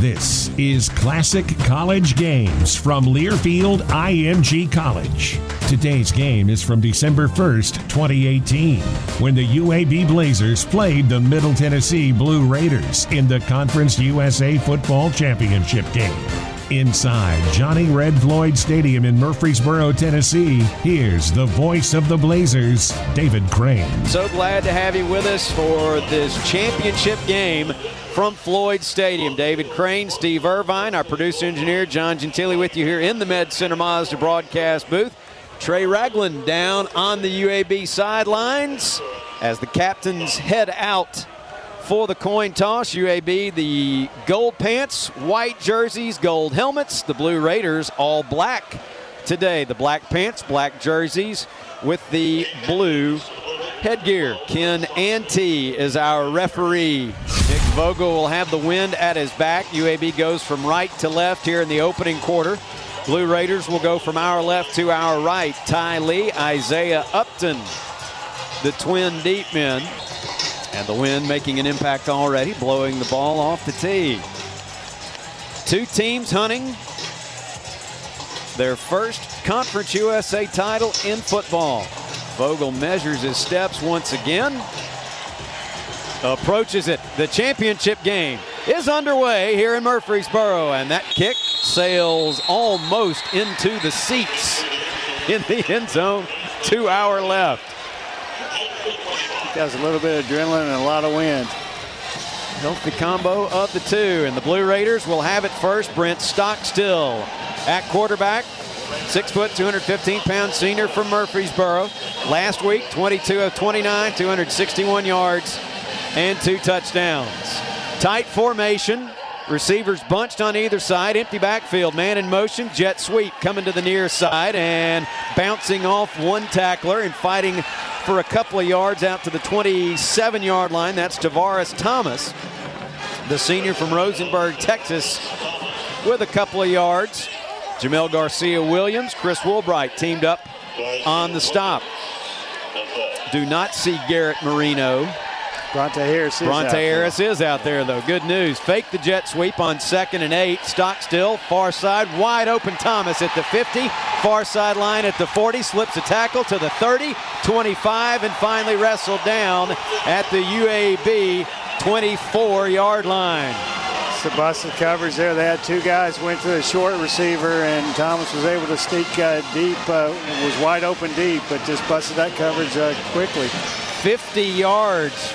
This is Classic College Games from Learfield IMG College. Today's game is from December 1st, 2018, when the UAB Blazers played the Middle Tennessee Blue Raiders in the Conference USA Football Championship game. Inside Johnny Red Floyd Stadium in Murfreesboro, Tennessee, here's the voice of the Blazers, David Crane. So glad to have you with us for this championship game from Floyd Stadium. David Crane, Steve Irvine, our producer engineer, John Gentili with you here in the Med Center Mazda broadcast booth. Trey Ragland down on the UAB sidelines as the captains head out for the coin toss. UAB, the gold pants, white jerseys, gold helmets. The Blue Raiders, all black today. The black pants, black jerseys with the blue headgear. Ken Ante is our referee. Nick Vogel will have the wind at his back. UAB goes from right to left here in the opening quarter. Blue Raiders will go from our left to our right. Ty Lee, Isaiah Upton, the twin deep men. And the wind making an impact already, blowing the ball off the tee. Two teams hunting their first Conference USA title in football. Vogel measures his steps once again. Approaches it. The championship game is underway here in Murfreesboro, and that kick sails almost into the seats in the end zone. Two hour left. Has a little bit of adrenaline and a lot of wind. Healthy combo of the two, and the Blue Raiders will have it first. Brent Stockstill at quarterback. Six foot, 215 pound senior from Murfreesboro. Last week, 22 of 29, 261 yards, and two touchdowns. Tight formation. Receivers bunched on either side. Empty backfield. Man in motion. Jet sweep coming to the near side and bouncing off one tackler and fighting for a couple of yards out to the 27 yard line. That's Tavares Thomas, the senior from Rosenberg, Texas, with a couple of yards. Jamel Garcia Williams, Chris Woolbright teamed up on the stop. Do not see Garrett Marino. Bronte Harris is Bronte out. Harris is out there, though. Good news. Fake the jet sweep on second and eight. Stockstill, far side, wide open Thomas at the 50. Far sideline at the 40. Slips a tackle to the 30, 25, and finally wrestled down at the UAB 24 yard line. It's a busted coverage there. They had two guys went to the short receiver, and Thomas was able to sneak uh, deep, uh, was wide open deep, but just busted that coverage uh, quickly. 50 yards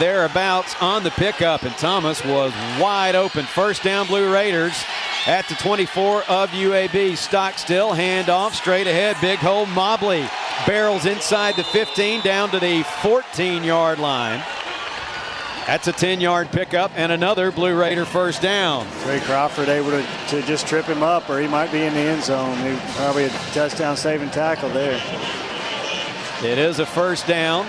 thereabouts on the pickup, and Thomas was wide open. First down, Blue Raiders at the 24 of UAB. Stockstill, handoff, straight ahead, big hole, Mobley barrels inside the 15 down to the 14 yard line. That's a 10 yard pickup and another Blue Raider first down. Trey Crawford able to, to just trip him up, or he might be in the end zone. He, probably a touchdown saving tackle there. It is a first down.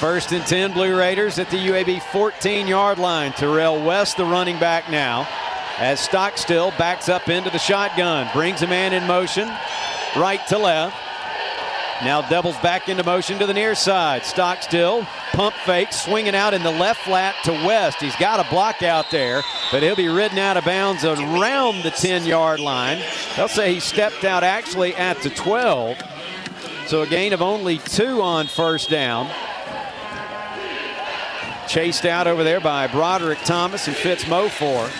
First and 10 Blue Raiders at the UAB 14 yard line. Terelle West, the running back now, as Stockstill backs up into the shotgun, brings a man in motion, right to left. Now doubles back into motion to the near side. Stockstill, pump fake, swinging out in the left flat to West. He's got a block out there, but he'll be ridden out of bounds around the 10 yard line. They'll say he stepped out actually at the 12. So a gain of only two on first down. Chased out over there by Broderick Thomas and Fitz Mofor.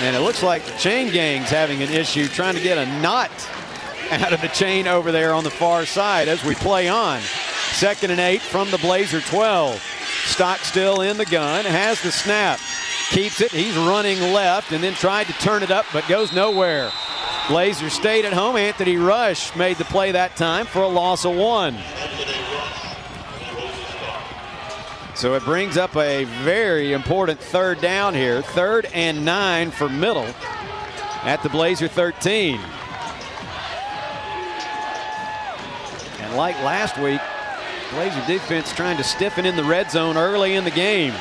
And it looks like the chain gang's having an issue trying to get a knot out of the chain over there on the far side as we play on. Second and eight from the Blazer 12. Stockstill in the gun, has the snap, keeps it. He's running left and then tried to turn it up, but goes nowhere. Blazer stayed at home. Anthony Rush made the play that time for a loss of one. So it brings up a very important third down here. Third and nine for middle at the Blazer 13. And like last week, Blazer defense trying to stiffen in the red zone early in the game.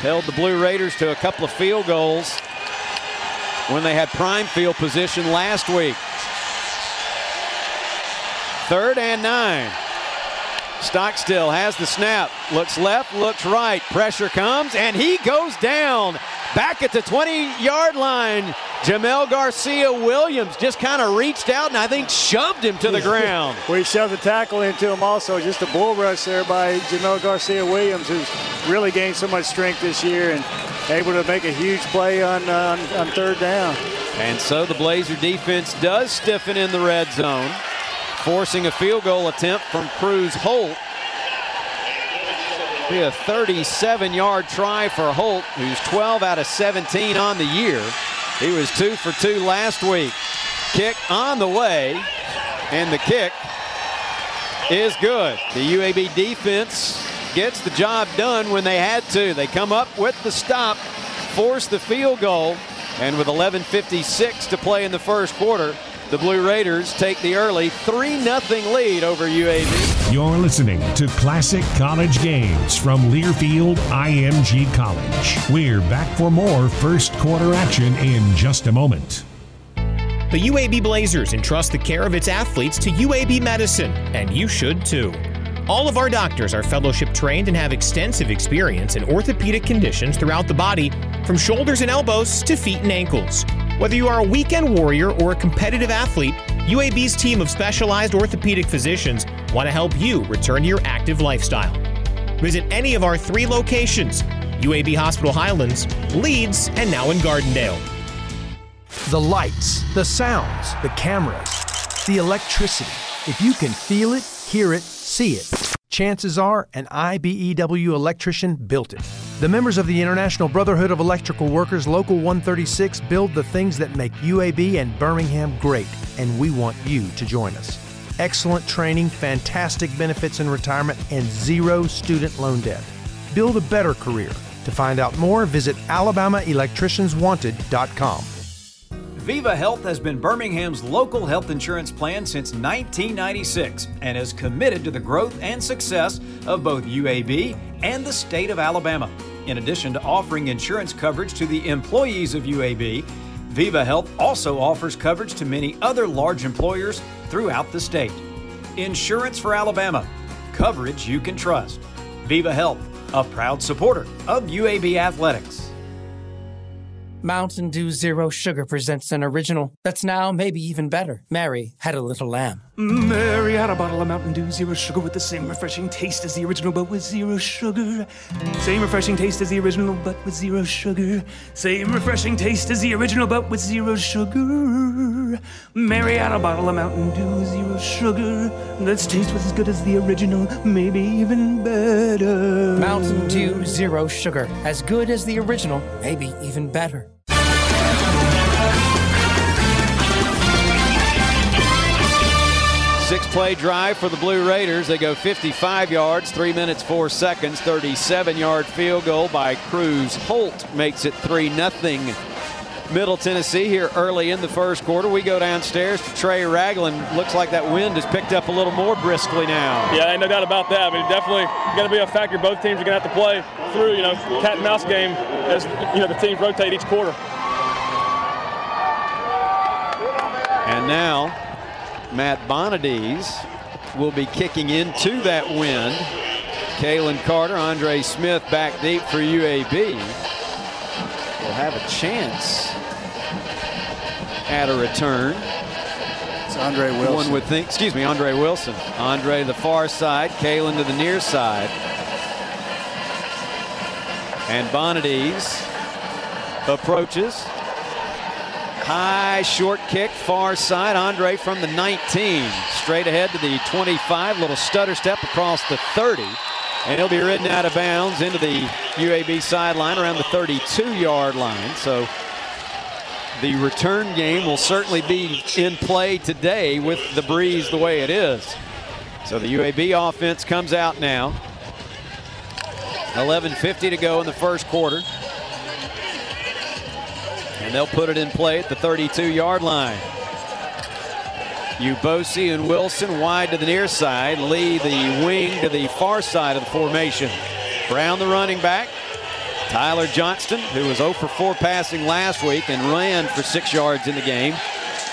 Held the Blue Raiders to a couple of field goals when they had prime field position last week. Third and nine. Stockstill has the snap, looks left, looks right, pressure comes, and he goes down back at the 20 yard line. Jamel Garcia Williams just kind of reached out and I think shoved him to the ground. we shoved the tackle into him also. Just a bull rush there by Jamel Garcia Williams, who's really gained so much strength this year and able to make a huge play on, uh, on, on third down. And so the Blazer defense does stiffen in the red zone forcing a field goal attempt from Crews Holt. Be a 37 yard try for Holt, who's 12 out of 17 on the year. He was two for two last week. Kick on the way, and the kick is good. The UAB defense gets the job done when they had to. They come up with the stop, force the field goal, and with 11.56 to play in the first quarter, the Blue Raiders take the early 3 0 lead over UAB. You're listening to Classic College Games from Learfield IMG College. We're back for more first quarter action in just a moment. The UAB Blazers entrust the care of its athletes to UAB Medicine, and you should too. All of our doctors are fellowship trained and have extensive experience in orthopedic conditions throughout the body, from shoulders and elbows to feet and ankles. Whether you are a weekend warrior or a competitive athlete, UAB's team of specialized orthopedic physicians want to help you return to your active lifestyle. Visit any of our three locations UAB Hospital Highlands, Leeds, and now in Gardendale. The lights, the sounds, the cameras, the electricity. If you can feel it, hear it, see it, chances are an IBEW electrician built it. The members of the International Brotherhood of Electrical Workers Local 136 build the things that make UAB and Birmingham great, and we want you to join us. Excellent training, fantastic benefits in retirement, and zero student loan debt. Build a better career. To find out more, visit AlabamaElectriciansWanted.com. Viva Health has been Birmingham's local health insurance plan since 1996 and is committed to the growth and success of both UAB and the state of Alabama. In addition to offering insurance coverage to the employees of UAB, Viva Health also offers coverage to many other large employers throughout the state. Insurance for Alabama, coverage you can trust. Viva Health, a proud supporter of UAB Athletics. Mountain Dew Zero Sugar presents an original that's now maybe even better. Mary had a little lamb. Mary had a bottle of Mountain Dew, zero sugar with the same refreshing taste as the original, but with zero sugar. Same refreshing taste as the original, but with zero sugar. Same refreshing taste as the original, but with zero sugar. Mary had a bottle of Mountain Dew, zero sugar. Let's taste was as good as the original, maybe even better. Mountain Dew, zero sugar. As good as the original, maybe even better. Six play drive for the Blue Raiders. They go 55 yards, 3 minutes 4 seconds. 37 yard field goal by Crews Holt makes it 3 0. Middle Tennessee here early in the first quarter. We go downstairs to Trey Ragland. Looks like that wind has picked up a little more briskly now. Yeah, ain't no doubt about that. I mean, definitely going to be a factor. Both teams are going to have to play through, you know, cat and mouse game as you know the teams rotate each quarter. And now Matt Bonadies will be kicking into that wind. Kalen Carter, Andre Smith back deep for UAB. Will have a chance at a return. It's Andre Wilson. One would think, excuse me, Andre Wilson. Andre to the far side, Kalen to the near side. And Bonadies approaches, High short kick, far side. Andre from the 19. Straight ahead to the 25. Little stutter step across the 30. And he'll be ridden out of bounds into the UAB sideline around the 32 yard line. So the return game will certainly be in play today with the breeze the way it is. So the UAB offense comes out now. 11.50 to go in the first quarter. And they'll put it in play at the 32 yard line. Ubosi and Wilson wide to the near side. Lee the wing to the far side of the formation. Brown the running back. Tyler Johnston, who was 0 for 4 passing last week and ran for six yards in the game,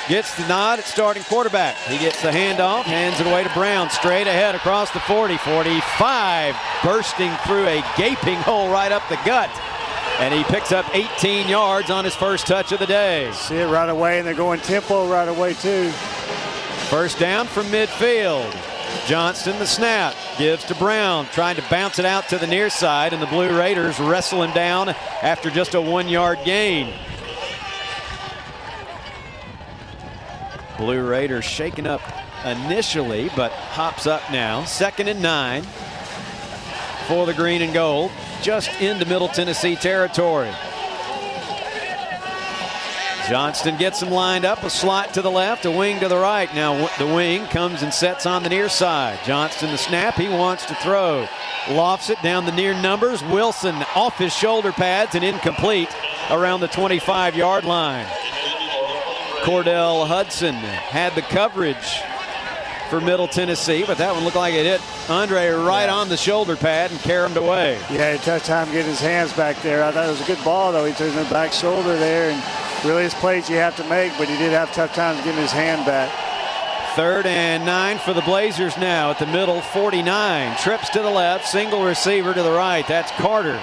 gets the nod at starting quarterback. He gets the handoff, hands it away to Brown, straight ahead across the 40, 45, bursting through a gaping hole right up the gut. And he picks up 18 yards on his first touch of the day. See it right away, and they're going tempo right away, too. First down from midfield. Johnston the snap gives to Brown, trying to bounce it out to the near side, and the Blue Raiders wrestle him down after just a one yard gain. Blue Raiders shaken up initially, but hops up now. Second and nine for the green and gold, just into Middle Tennessee territory. Johnston gets him lined up, a slot to the left, a wing to the right. Now the wing comes and sets on the near side. Johnston the snap, he wants to throw. Lofts it down the near numbers. Wilson off his shoulder pads and incomplete around the 25 yard line. Cordell Hudson had the coverage for Middle Tennessee, but that one looked like it hit Andre right on the shoulder pad and carried away. Yeah, he tough time getting his hands back there. I thought it was a good ball, though. He took the back shoulder there, and really his plays you have to make, but he did have tough times getting his hand back. Third and nine for the Blazers now at the middle 49. Trips to the left, single receiver to the right. That's Carter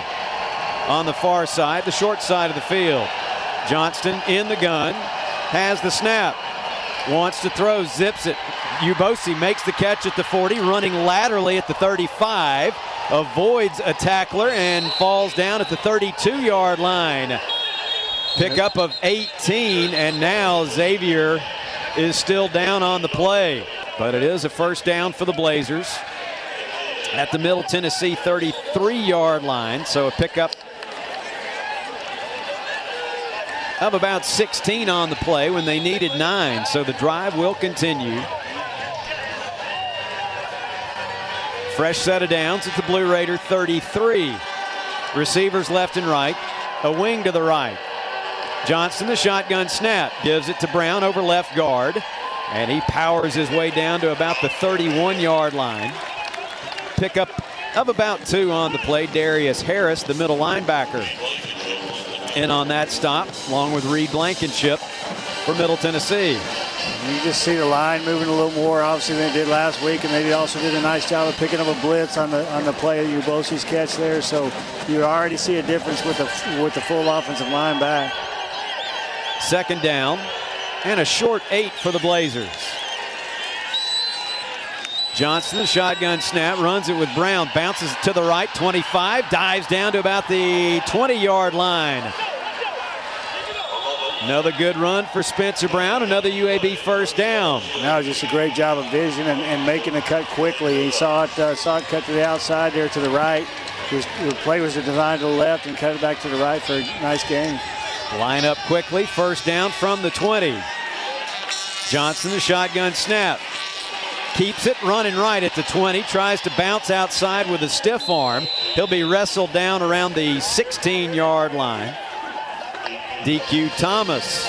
on the far side, the short side of the field. Johnston in the gun, has the snap, wants to throw, zips it. Ubosi makes the catch at the 40, running laterally at the 35, avoids a tackler and falls down at the 32 yard line. Pickup of 18, and now Xavier is still down on the play. But it is a first down for the Blazers at the Middle Tennessee 33 yard line. So a pickup of about 16 on the play when they needed nine. So the drive will continue. Fresh set of downs at the Blue Raider 33. Receivers left and right. A wing to the right. Johnston, the shotgun snap, gives it to Brown over left guard. And he powers his way down to about the 31 yard line. Pickup of about two on the play. Darius Harris, the middle linebacker, in on that stop, along with Reed Blankenship for Middle Tennessee. You just see the line moving a little more, obviously, than it did last week, and they also did a nice job of picking up a blitz on the on the play of Ubosi's catch there. So you already see a difference with the with the full offensive line back. Second down, and a short eight for the Blazers. Johnston, the shotgun snap, runs it with Brown, bounces to the right, 25, dives down to about the 20 yard line. Another good run for Spencer Brown, another UAB first down. Now just a great job of vision and, and making the cut quickly. He saw it, uh, saw it cut to the outside there to the right. His, the play was designed to the left and cut it back to the right for a nice gain. Line up quickly, first down from the 20. Johnston, the shotgun snap. Keeps it running right at the 20. Tries to bounce outside with a stiff arm. He'll be wrestled down around the 16 yard line. DQ Thomas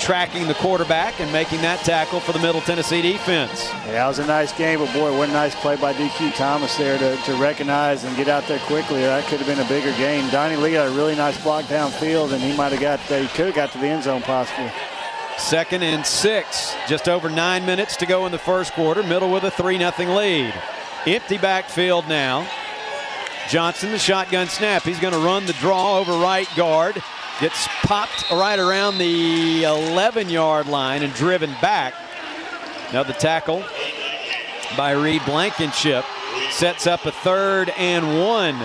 tracking the quarterback and making that tackle for the Middle Tennessee defense. Yeah, that was a nice game, but boy, what a nice play by DQ Thomas there to, to recognize and get out there quickly. That could have been a bigger game. Donnie Lee got a really nice block downfield, and he might have got, he could have got to the end zone possibly. Second and six. Just over nine minutes to go in the first quarter. Middle with a 3 0 lead. Empty backfield now. Johnston, the shotgun snap. He's going to run the draw over right guard. Gets popped right around the 11 yard line and driven back. Another tackle by Reed Blankenship. Sets up a third and one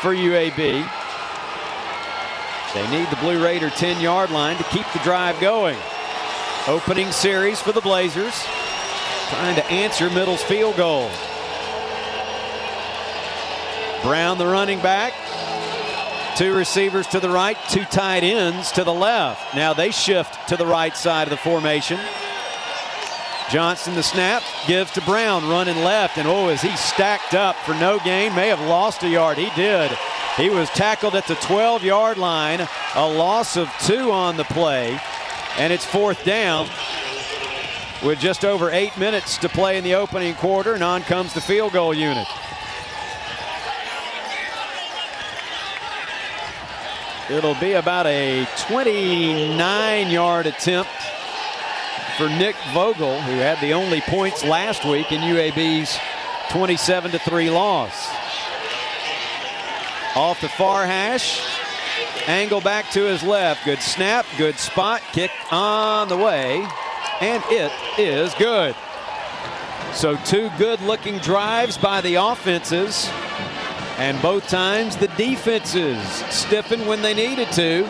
for UAB. They need the Blue Raider 10 yard line to keep the drive going. Opening series for the Blazers. Trying to answer Middle's field goal. Brown, the running back. Two receivers to the right, two tight ends to the left. Now they shift to the right side of the formation. Johnston, the snap, gives to Brown, running left. And oh, is he stacked up for no gain? May have lost a yard. He did. He was tackled at the 12 yard line, a loss of two on the play, and it's fourth down with just over eight minutes to play in the opening quarter, and on comes the field goal unit. It'll be about a 29 yard attempt for Nick Vogel, who had the only points last week in UAB's 27 3 loss. Off the far hash. Angle back to his left. Good snap, good spot. Kick on the way. And it is good. So, two good looking drives by the offenses. And both times the defenses stiffen when they needed to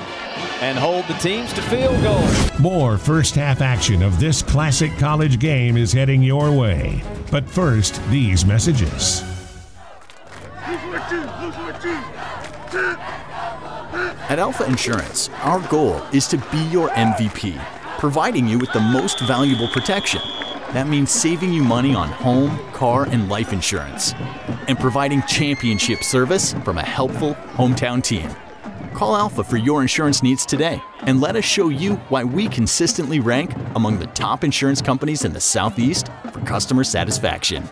and hold the teams to field goal. More first half action of this classic college game is heading your way. But first, these messages. At Alpha Insurance, our goal is to be your MVP, providing you with the most valuable protection. That means saving you money on home, car, and life insurance, and providing championship service from a helpful hometown team. Call Alpha for your insurance needs today and let us show you why we consistently rank among the top insurance companies in the Southeast for customer satisfaction.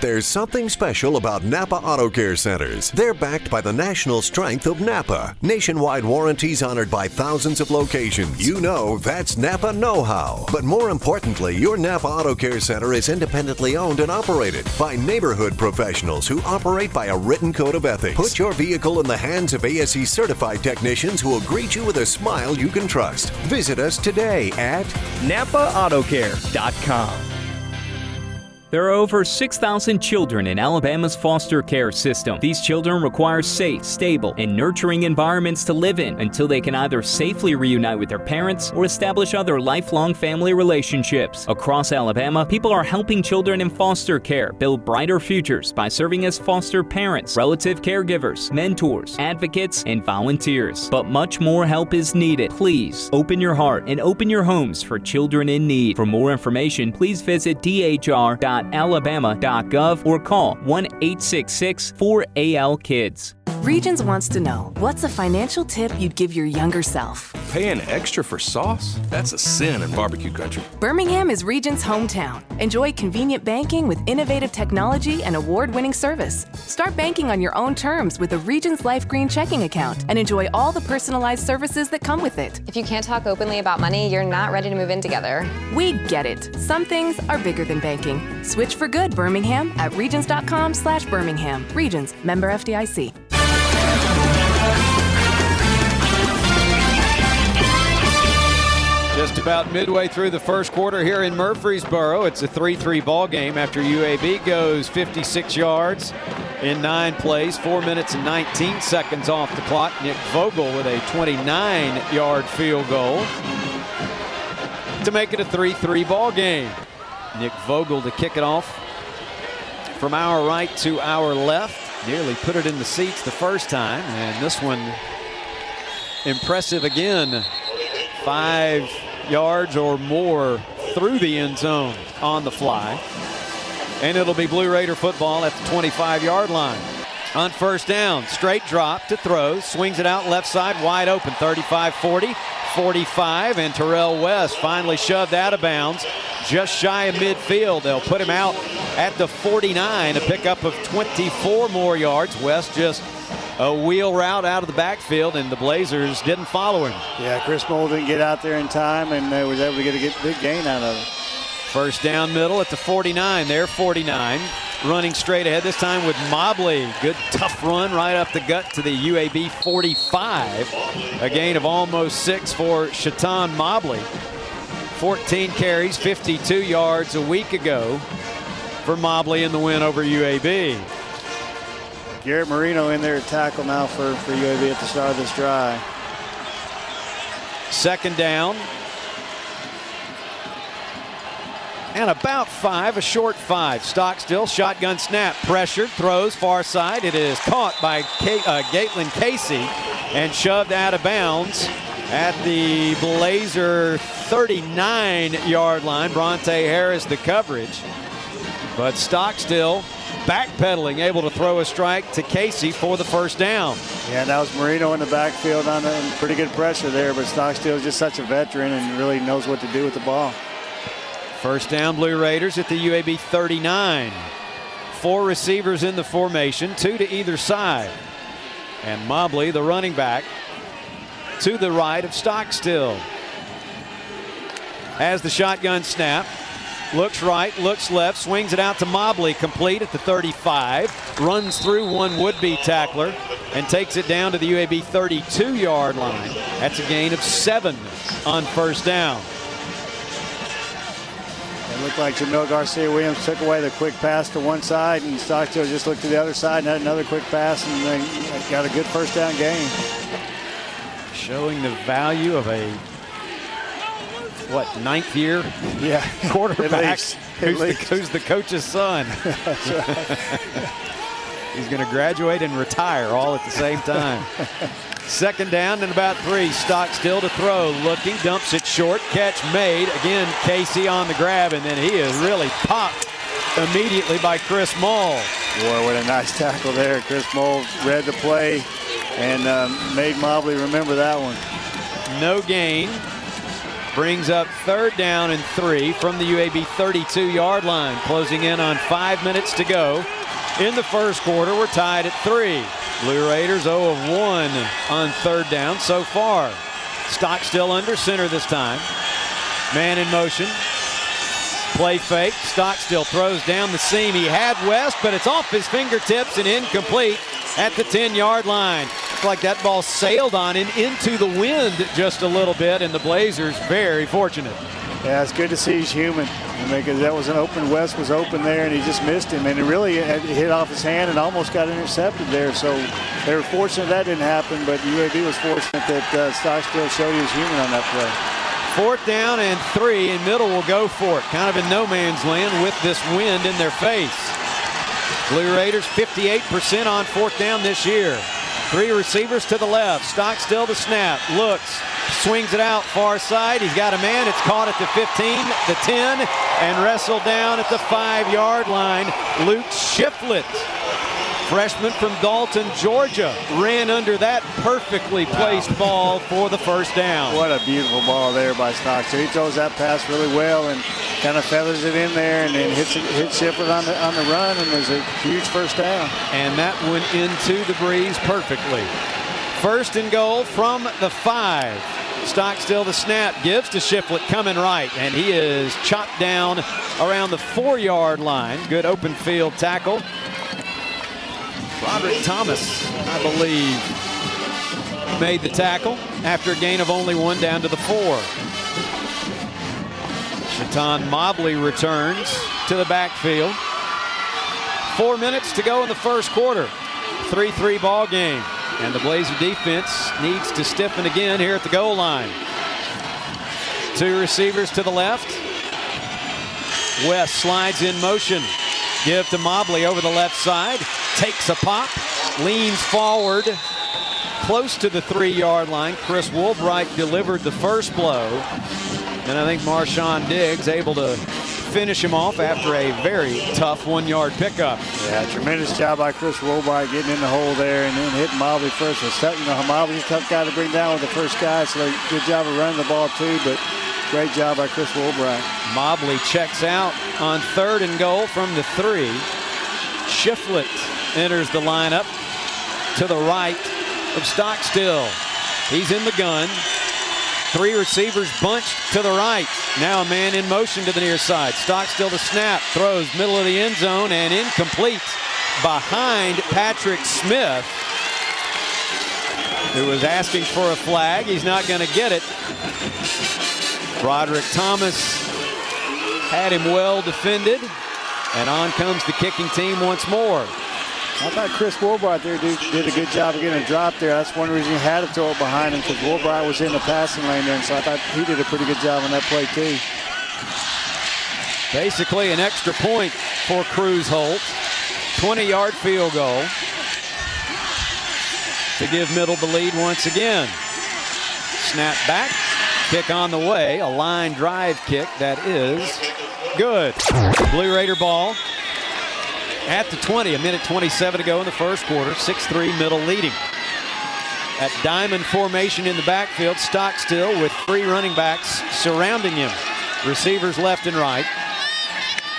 There's something special about Napa Auto Care Centers. They're backed by the national strength of Napa. Nationwide warranties honored by thousands of locations. You know that's Napa know how. But more importantly, your Napa Auto Care Center is independently owned and operated by neighborhood professionals who operate by a written code of ethics. Put your vehicle in the hands of ASE certified technicians who will greet you with a smile you can trust. Visit us today at NapaAutoCare.com. There are over 6,000 children in Alabama's foster care system. These children require safe, stable, and nurturing environments to live in until they can either safely reunite with their parents or establish other lifelong family relationships. Across Alabama, people are helping children in foster care build brighter futures by serving as foster parents, relative caregivers, mentors, advocates, and volunteers. But much more help is needed. Please open your heart and open your homes for children in need. For more information, please visit dhr.com alabama.gov or call 1 866 4AL Kids. Regions wants to know what's a financial tip you'd give your younger self? Paying extra for sauce? That's a sin in barbecue country. Birmingham is Regions' hometown. Enjoy convenient banking with innovative technology and award winning service. Start banking on your own terms with a Regions Life Green checking account and enjoy all the personalized services that come with it. If you can't talk openly about money, you're not ready to move in together. We get it. Some things are bigger than banking. Switch for good, Birmingham, at regions.com slash Birmingham. Regions, member FDIC. Just about midway through the first quarter here in Murfreesboro. It's a 3-3 ball game after UAB goes 56 yards in nine plays, four minutes and 19 seconds off the clock. Nick Vogel with a 29-yard field goal to make it a 3-3 ball game. Nick Vogel to kick it off from our right to our left. Nearly put it in the seats the first time, and this one impressive again. Five yards or more through the end zone on the fly. And it'll be Blue Raider football at the 25 yard line. On first down, straight drop to throw, swings it out left side, wide open, 35 40, 45, and Terelle West finally shoved out of bounds just shy of midfield. They'll put him out at the 49, a pickup of 24 more yards. West just a wheel route out of the backfield, and the Blazers didn't follow him. Yeah, Chris Moll didn't get out there in time and uh, was able to get a big gain out of it. First down middle at the 49. There, 49. Running straight ahead this time with Mobley. Good tough run right up the gut to the UAB 45. A gain of almost six for Chaton Mobley. 14 carries, 52 yards a week ago for Mobley in the win over UAB. Garrett Marino in there at tackle now for, for UAB at the start of this drive. Second down. And about five, a short five. Stockstill, shotgun snap, pressured, throws far side. It is caught by K- uh, Casey and shoved out of bounds at the Blazer 39 yard line. Bronte Harris the coverage. But Stockstill backpedaling, able to throw a strike to Casey for the first down. Yeah, that was Marino in the backfield on the, pretty good pressure there, but Stockstill is just such a veteran and really knows what to do with the ball. First down, Blue Raiders at the UAB 39. Four receivers in the formation, two to either side. And Mobley, the running back, to the right of Stockstill. Has the shotgun snap, looks right, looks left, swings it out to Mobley, complete at the 35, runs through one would-be tackler, and takes it down to the UAB 32-yard line. That's a gain of seven on first down. It looked like Jamil Garcia Williams took away the quick pass to one side, and Stockstill just looked to the other side and had another quick pass, and they got a good first down gain. Showing the value of a what ninth year? Yeah. Quarterback. Who's, the, who's, the, coach's son? He's going to graduate and retire all at the same time. Second down and about three. Stockstill to throw. Looking dumps it short. Catch made. Again Casey on the grab and then he is really popped immediately by Chris Moll. Boy what a nice tackle there. Chris Moll read the play and um, made Mobley remember that one. No gain brings up third down and three from the UAB 32 yard line. Closing in on five minutes to go. In the first quarter, we're tied at three. Blue Raiders 0 of 1 on third down so far. Stockstill under center this time. Man in motion. Play fake. Stockstill throws down the seam. He had West, but it's off his fingertips and incomplete at the 10 yard line. It's like that ball sailed on him into the wind just a little bit, and the Blazers very fortunate. Yeah, it's good to see he's human. Because that was an open, West was open there, and he just missed him. And it really hit off his hand and almost got intercepted there. So they were fortunate that didn't happen, but UAB was fortunate that uh, Stockstill showed he was human on that play. Fourth down and three, and middle will go for it. Kind of in no man's land with this wind in their face. Blue Raiders 58% on fourth down this year. Three receivers to the left. Stockstill the snap. Looks. Swings it out far side. He's got a man. It's caught at the 15, the 10, and wrestled down at the five yard line. Luke Shiflett freshman from Dalton, Georgia, ran under that perfectly placed wow. ball for the first down. What a beautiful ball there by Stockstill. He throws that pass really well and kind of feathers it in there and then hits, hits Shiflett on the, on the run, and there's a huge first down. And that went into the breeze perfectly. First and goal from the five. Stockstill the snap gives to Shiflett coming right, and he is chopped down around the four-yard line. Good open field tackle Broderick Thomas, I believe, made the tackle after a gain of only one down to the four. Chaton Mobley returns to the backfield. Four minutes to go in the first quarter. 3-3 ball game. And the Blazer defense needs to stiffen again here at the goal line. Two receivers to the left. West slides in motion. Give to Mobley over the left side. Takes a pop. Leans forward. Close to the three-yard line. Chris Woolbright delivered the first blow. And I think Marshawn Diggs able to finish him off after a very tough one-yard pickup. Yeah, tremendous job by Chris Woolbright getting in the hole there and then hitting Mobley first. It's tough, you know, Mobley's a tough guy to bring down with the first guy, so good job of running the ball too, but great job by Chris Woolbright. Mobley checks out on third and goal from the three. Shiflett enters the lineup to the right of Stockstill. He's in the gun. Three receivers bunched to the right. Now a man in motion to the near side. Stockstill to snap. Throws middle of the end zone and incomplete behind Patrick Smith, who was asking for a flag. He's not going to get it. Broderick Thomas had him well defended. And on comes the kicking team once more. I thought Chris Woolbright there did, did, a good job of getting a drop there. That's one reason he had to throw it behind him because Woolbright was in the passing lane there. And so I thought he did a pretty good job on that play too. Basically an extra point for Crews Holt. 20-yard field goal to give Middle the lead once again. Snap back, kick on the way, a line drive kick that is good. Blue Raider ball at the 20, a minute 27 to go in the first quarter. 6-3 middle leading. At diamond formation in the backfield, Stockstill with three running backs surrounding him. Receivers left and right.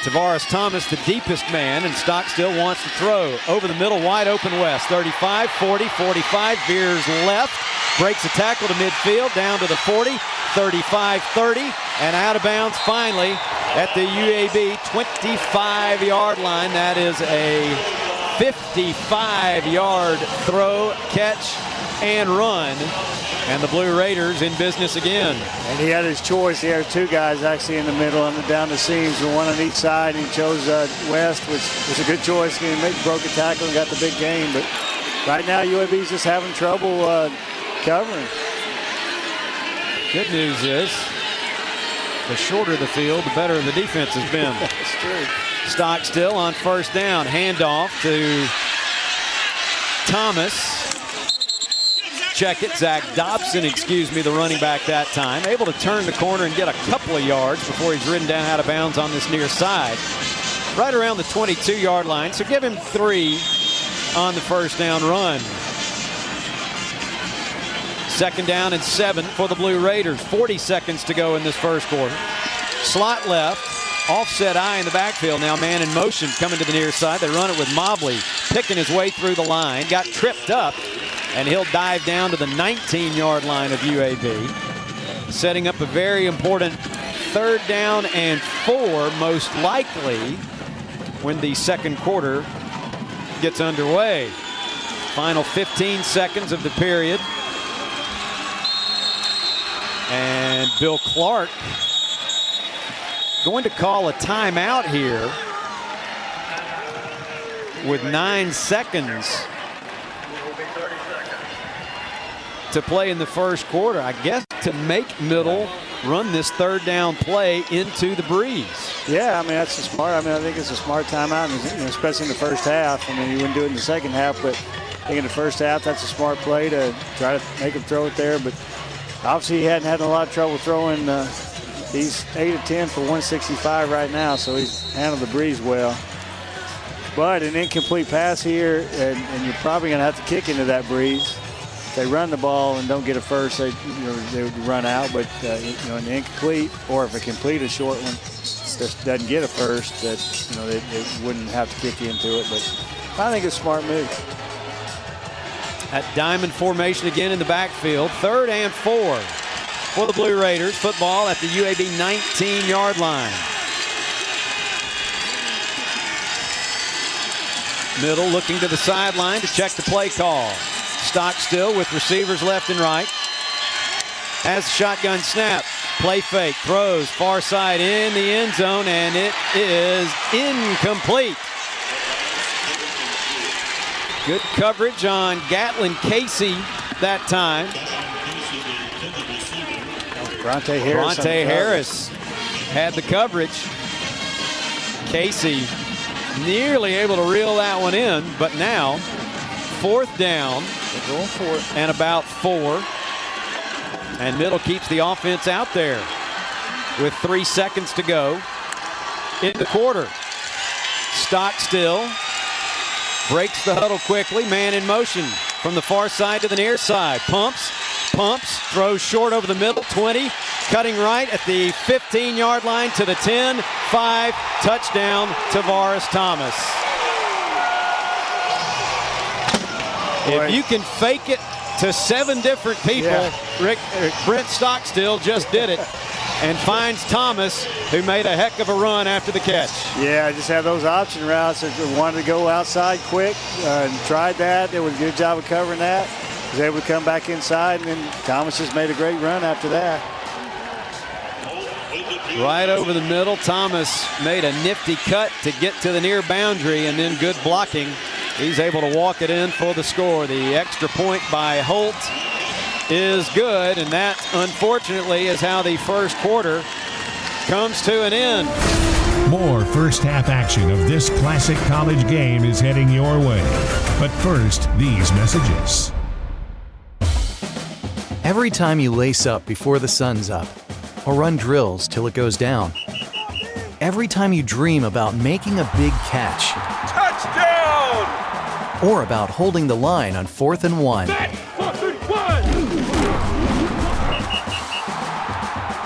Tavares Thomas, the deepest man, and Stockstill wants to throw over the middle, wide open West. 35, 40, 45, veers left, breaks a tackle to midfield, down to the 40, 35, 30, and out of bounds finally at the UAB 25-yard line. That is a 55-yard throw, catch, and run. And the Blue Raiders in business again. And he had his choice. He had two guys actually in the middle and down the seams, one on each side. He chose uh, West, which was a good choice. He broke a tackle and got the big gain. But right now, UAB's just having trouble uh, covering. Good news is the shorter the field, the better the defense has been. That's true. Stockstill on first down. Handoff to Thomas. Check it. Zach Dobson, excuse me, the running back that time. Able to turn the corner and get a couple of yards before he's ridden down out of bounds on this near side. Right around the 22-yard line. So give him three on the first down run. Second down and seven for the Blue Raiders. 40 seconds to go in this first quarter. Slot left. Offset eye in the backfield. Now man in motion coming to the near side. They run it with Mobley picking his way through the line. Got tripped up and he'll dive down to the 19-yard line of UAB. Setting up a very important third down and four most likely when the second quarter gets underway. Final 15 seconds of the period. And Bill Clark going to call a timeout here with nine seconds to play in the first quarter. I guess to make Middle run this third down play into the breeze. Yeah, I mean, that's a smart. I mean, I think it's a smart timeout, especially in the first half. I mean, you wouldn't do it in the second half, but I think in the first half, that's a smart play to try to make him throw it there. But obviously, he hadn't had a lot of trouble throwing. Uh, he's 8 of 10 for 165 right now, so he's handled the breeze well. But an incomplete pass here, and, and you're probably going to have to kick into that breeze if they run the ball and don't get a first, they, you know, they would run out. But uh, you know, an incomplete or if a complete a short one doesn't get a first, that you know they, they wouldn't have to kick into it. But I think it's a smart move. At diamond formation again in the backfield, third and four for the Blue Raiders. Football at the UAB 19-yard line. Middle looking to the sideline to check the play call. Stockstill with receivers left and right. As the shotgun snap. Play fake, throws far side in the end zone, and it is incomplete. Good coverage on Gatlin Casey that time. Brontae Harris. Brontae Harris had the coverage. Casey nearly able to reel that one in, but now fourth down. They're going for it. And about four. And Middle keeps the offense out there with three seconds to go in the quarter. Stockstill breaks the huddle quickly. Man in motion from the far side to the near side. Pumps, pumps, throws short over the middle, 20, cutting right at the 15 yard line to the 10, 5, touchdown, Tavares Thomas. If you can fake it to seven different people, Yeah. Rick, Brent Stockstill just did it and finds Thomas, who made a heck of a run after the catch. Yeah, I just had those option routes. If wanted to go outside quick uh, and tried that. It was a good job of covering that. Was able to come back inside, and then Thomas just made a great run after that. Right over the middle, Thomas made a nifty cut to get to the near boundary and then good blocking. He's able to walk it in for the score. The extra point by Holt is good, and that, unfortunately, is how the first quarter comes to an end. More first half action of this classic college game is heading your way. But first, these messages. Every time you lace up before the sun's up, or run drills till it goes down, every time you dream about making a big catch, Touchdown! or about holding the line on fourth and one,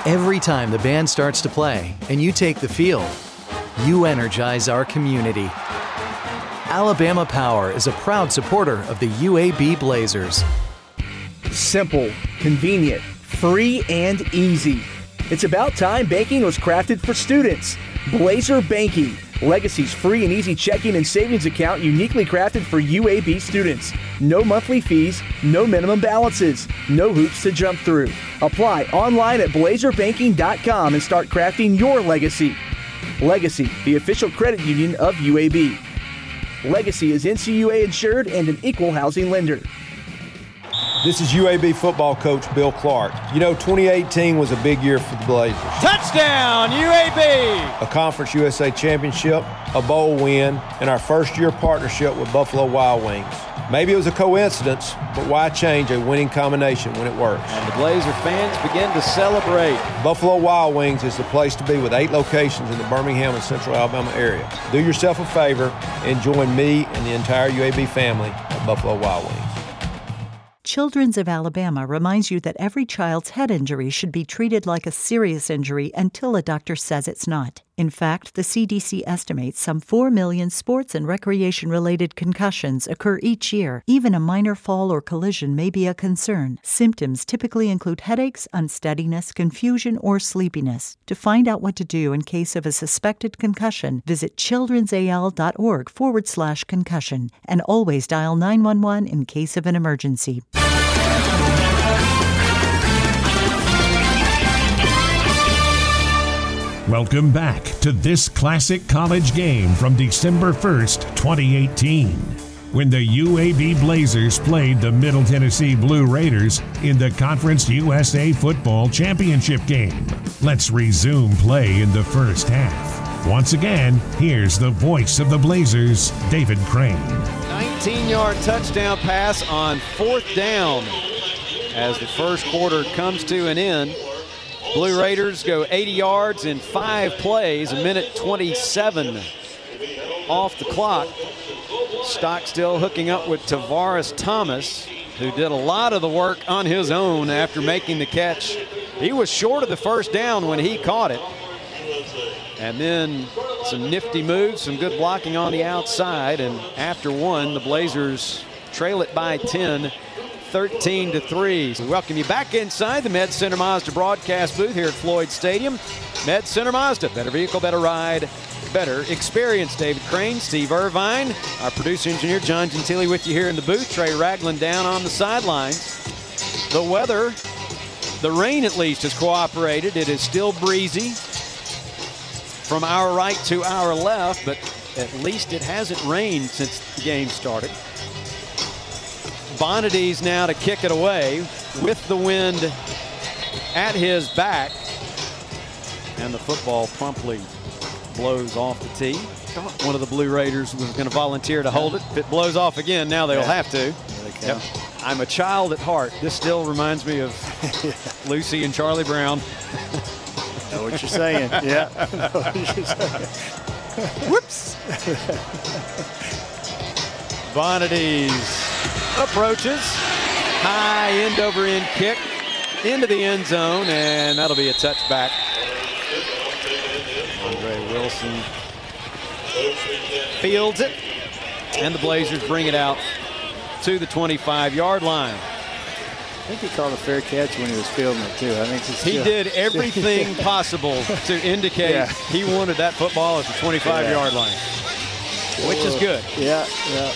every time the band starts to play and you take the field, you energize our community. Alabama Power is a proud supporter of the UAB Blazers. Simple, convenient, free, and easy. It's about time banking was crafted for students. Blazer Banking, Legacy's free and easy checking and savings account uniquely crafted for UAB students. No monthly fees, no minimum balances, no hoops to jump through. Apply online at blazerbanking.com and start crafting your legacy. Legacy, the official credit union of UAB. Legacy is NCUA insured and an equal housing lender. This is UAB football coach Bill Clark. You know, 2018 was a big year for the Blazers. Touchdown, UAB! A Conference USA championship, a bowl win, and our first year partnership with Buffalo Wild Wings. Maybe it was a coincidence, but why change a winning combination when it works? And the Blazer fans begin to celebrate. Buffalo Wild Wings is the place to be with eight locations in the Birmingham and Central Alabama area. Do yourself a favor and join me and the entire UAB family at Buffalo Wild Wings. Children's of Alabama reminds you that every child's head injury should be treated like a serious injury until a doctor says it's not. In fact, the CDC estimates some 4 million sports and recreation related concussions occur each year. Even a minor fall or collision may be a concern. Symptoms typically include headaches, unsteadiness, confusion, or sleepiness. To find out what to do in case of a suspected concussion, visit childrensal.org forward slash concussion and always dial 911 in case of an emergency. Welcome back to this classic college game from December 1st, 2018, when the UAB Blazers played the Middle Tennessee Blue Raiders in the Conference USA Football Championship game. Let's resume play in the first half. Once again, here's the voice of the Blazers, David Crane. 19 yard touchdown pass on fourth down as the first quarter comes to an end. Blue Raiders go 80 yards in five plays, a minute 27 off the clock. Stockstill hooking up with Tavares Thomas, who did a lot of the work on his own after making the catch. He was short of the first down when he caught it. And then some nifty moves, some good blocking on the outside. And after one, the Blazers trail it by 10, 13 to 3. We welcome you back inside the Med Center Mazda broadcast booth here at Floyd Stadium. Med Center Mazda, better vehicle, better ride, better experience. David Crane, Steve Irvine, our producer engineer John Gentili with you here in the booth. Trey Ragland down on the sidelines. The weather The rain, at least, has cooperated. It is still breezy from our right to our left, but at least it hasn't rained since the game started. Bonadies now to kick it away with the wind at his back. And the football promptly blows off the tee. One of the Blue Raiders was going to volunteer to hold it. If it blows off again, now they'll Yeah. have to. Yep. I'm a child at heart. This still reminds me of Lucy and Charlie Brown. Know what you're saying. Yeah. You're saying. Whoops. Bonadies approaches. High end over end kick into the end zone, and that'll be a touchback. Andre Wilson fields it, and the Blazers bring it out to the 25 yard line. I think he called a fair catch when he was fielding it too. I think He still- did everything possible to indicate Yeah. he wanted that football at the 25 yard line, which is good. Yeah, yeah.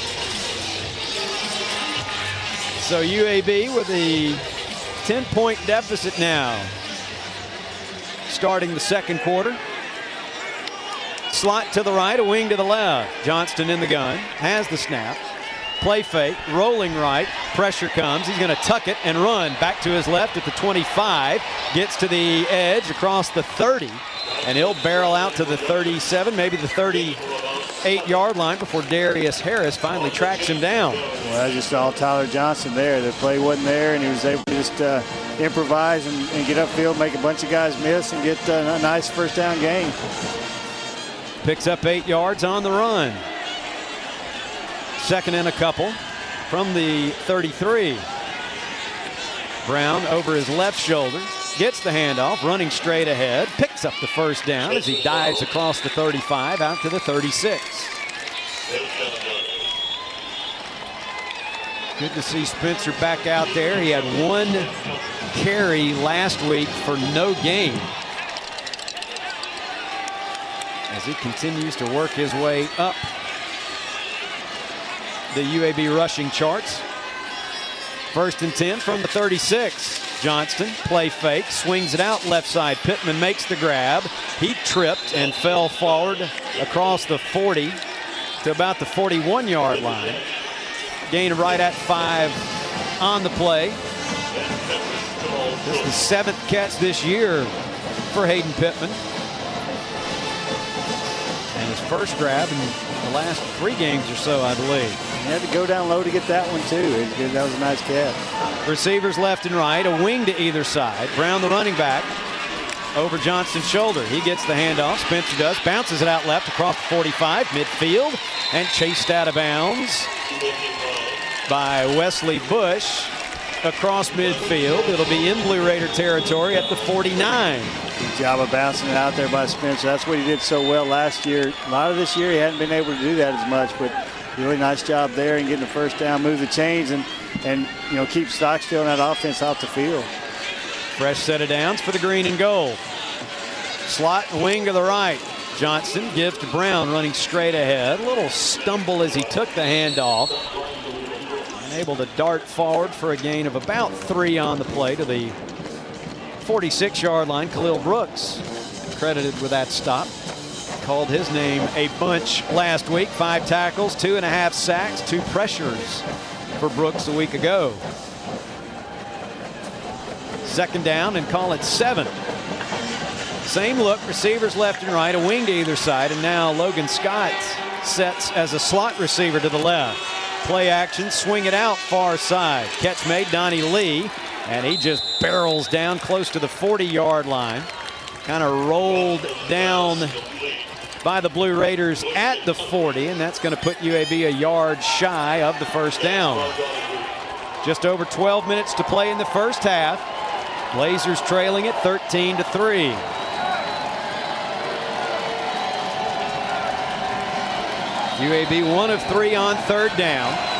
So UAB with a 10 point deficit now. Starting the second quarter. Slot to the right, a wing to the left. Johnston in the gun, has the snap. Play fake, rolling right, pressure comes. He's going to tuck it and run back to his left at the 25. Gets to the edge across the 30, and he'll barrel out to the 37, maybe the 38 yard line before Darius Harris finally tracks him down. Well, that's just saw Tyler Johnston there. The play wasn't there, and he was able to just uh, improvise and, and get upfield, make a bunch of guys miss, and get uh, a nice first down gain. Picks up eight yards on the run. Second and a couple from the 33. Brown over his left shoulder, gets the handoff, running straight ahead, picks up the first down as he dives across the 35 out to the 36. Good to see Spencer back out there. He had one carry last week for no gain as he continues to work his way up the UAB rushing charts. First and 10 from the 36. Johnston, play fake, swings it out left side. Pittman makes the grab. He tripped and fell forward across the 40 to about the 41 yard line. Gain right at five on the play. This is the seventh catch this year for Hayden Pittman. And his first grab in the last three games or so, I believe. He had to go down low to get that one too. It was good. That was a nice catch. Receivers left and right, a wing to either side. Brown, the running back, over Johnston's shoulder. He gets the handoff. Spencer does. Bounces it out left across the 45, midfield, and chased out of bounds by Wesley Bush across midfield. It'll be in Blue Raider territory at the 49. Good job of bouncing it out there by Spencer. That's what he did so well last year. A lot of this year he hadn't been able to do that as much, but really nice job there and getting the first down, move the chains, and and you know keep Stockstill and that offense off the field. Fresh set of downs for the green and gold. Slot wing to the right. Johnston gives to Brown running straight ahead. A little stumble as he took the handoff. And able to dart forward for a gain of about three on the play to the 46 yard line. Khalil Brooks credited with that stop. Called his name a bunch last week. Five tackles, two and a half sacks, two pressures for Brooks a week ago. Second down and call it seven. Same look, receivers left and right, a wing to either side, and now Logan Scott sets as a slot receiver to the left. Play action, swing it out far side. Catch made, Donnie Lee, and he just barrels down close to the 40 yard line. Kind of rolled down by the Blue Raiders at the 40, and that's going to put UAB a yard shy of the first down. Just over 12 minutes to play in the first half. Blazers trailing it 13 to 3. UAB one of three on third down.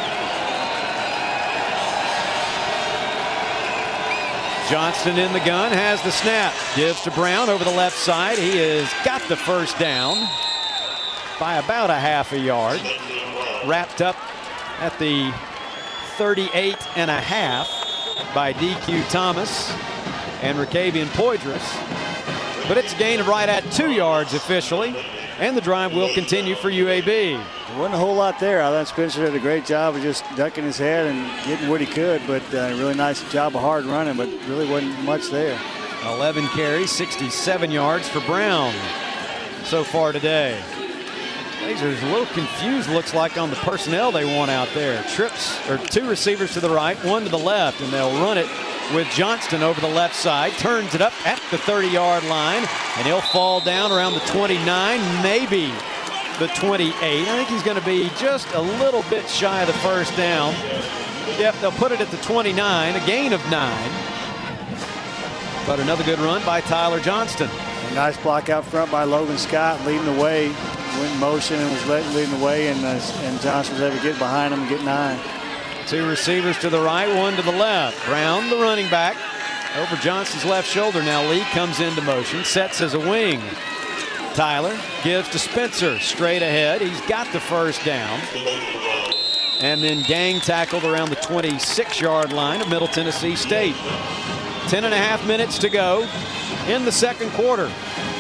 Johnston in the gun has the snap. Gives to Brown over the left side. He has got the first down by about a half a yard. Wrapped up at the 38 and a half by DQ Thomas. and Ricavian Poydras. But it's a gain of right at two yards officially, and the drive will continue for UAB. Wasn't a whole lot there. I thought Spencer did a great job of just ducking his head and getting what he could, but uh, really nice job of hard running, but really wasn't much there. 11 carries, 67 yards for Brown so far today. Blazers a little confused, looks like, on the personnel they want out there. Trips, or two receivers to the right, one to the left, and they'll run it with Johnston over the left side. Turns it up at the 30-yard line, and he'll fall down around the 29, maybe the 28. I think he's going to be just a little bit shy of the first down. Yep, they'll put it at the 29, a gain of nine. But another good run by Tyler Johnston. A nice block out front by Logan Scott, leading the way, went in motion and was leading the way, and, uh, and Johnston was able to get behind him and get nine. Two receivers to the right, one to the left. Brown, the running back, over Johnston's left shoulder. Now Lee comes into motion, sets as a wing. Tyler gives to Spencer straight ahead. He's got the first down. And then gang tackled around the 26 yard line of Middle Tennessee State. 10 and a half minutes to go in the second quarter.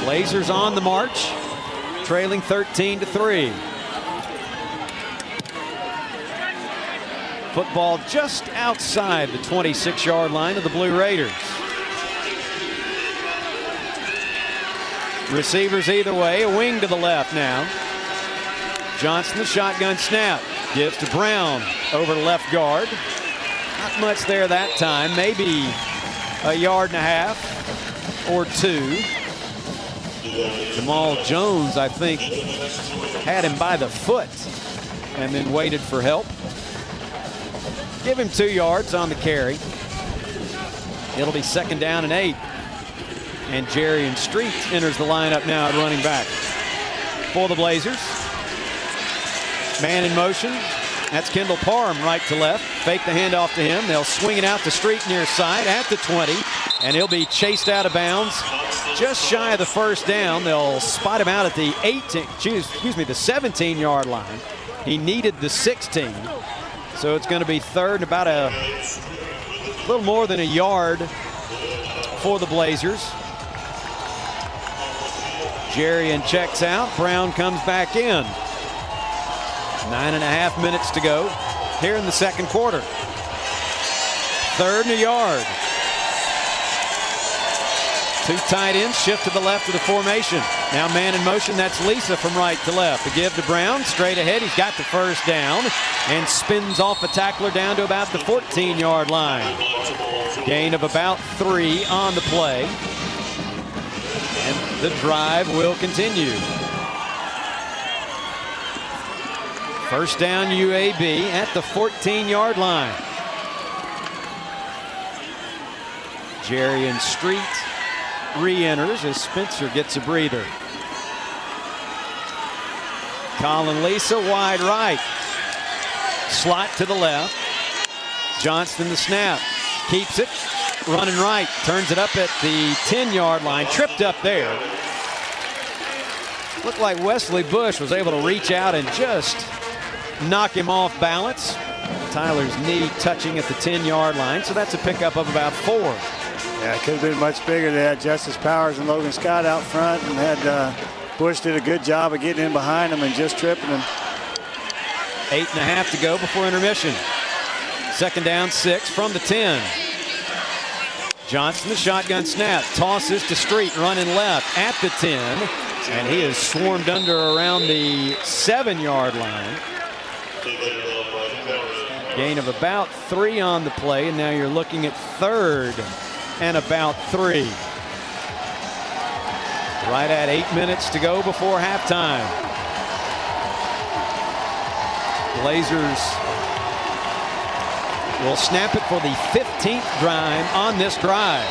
Blazers on the march, trailing 13 to 3. Football just outside the 26 yard line of the Blue Raiders. Receivers either way, a wing to the left now. Johnston, the shotgun snap, gives to Brown over left guard. Not much there that time, maybe a yard and a half or two. Jamal Jones, I think, had him by the foot and then waited for help. Give him two yards on the carry. It'll be second down and eight. And Jarian Street enters the lineup now at running back for the Blazers. Man in motion. That's Kendall Parham right to left. Fake the handoff to him. They'll swing it out the street near side at the 20. And he'll be chased out of bounds just shy of the first down. They'll spot him out at the 18, excuse me, the 17 yard line. He needed the 16. So it's going to be third and about a little more than a yard for the Blazers. Jarian checks out. Brown comes back in. Nine and a half minutes to go here in the second quarter. Third and a yard. Two tight ends shift to the left of the formation. Now man in motion, that's Lisa from right to left. The give to Brown, straight ahead. He's got the first down and spins off a tackler down to about the 14-yard line. Gain of about three on the play. And the drive will continue. First down UAB at the 14-yard line. Jarian Street re-enters as Spencer gets a breather. Colin Lisa wide right. Slot to the left. Johnston the snap. Keeps it. Running right. Turns it up at the 10-yard line. Tripped up there. Looked like Wesley Bush was able to reach out and just knock him off balance. Tyler's knee touching at the 10-yard line, so that's a pickup of about four. Yeah, it could have been much bigger. They had Justice Powers and Logan Scott out front, and had uh, Bush did a good job of getting in behind them and just tripping them. Eight and a half to go before intermission. Second down, six from the 10. Johnston, the shotgun snap, tosses to Street, running left at the 10, and he is swarmed under around the seven-yard line. Gain of about three on the play, and now you're looking at third and about three. Right at eight minutes to go before halftime. Blazers will snap it for the 15th drive on this drive.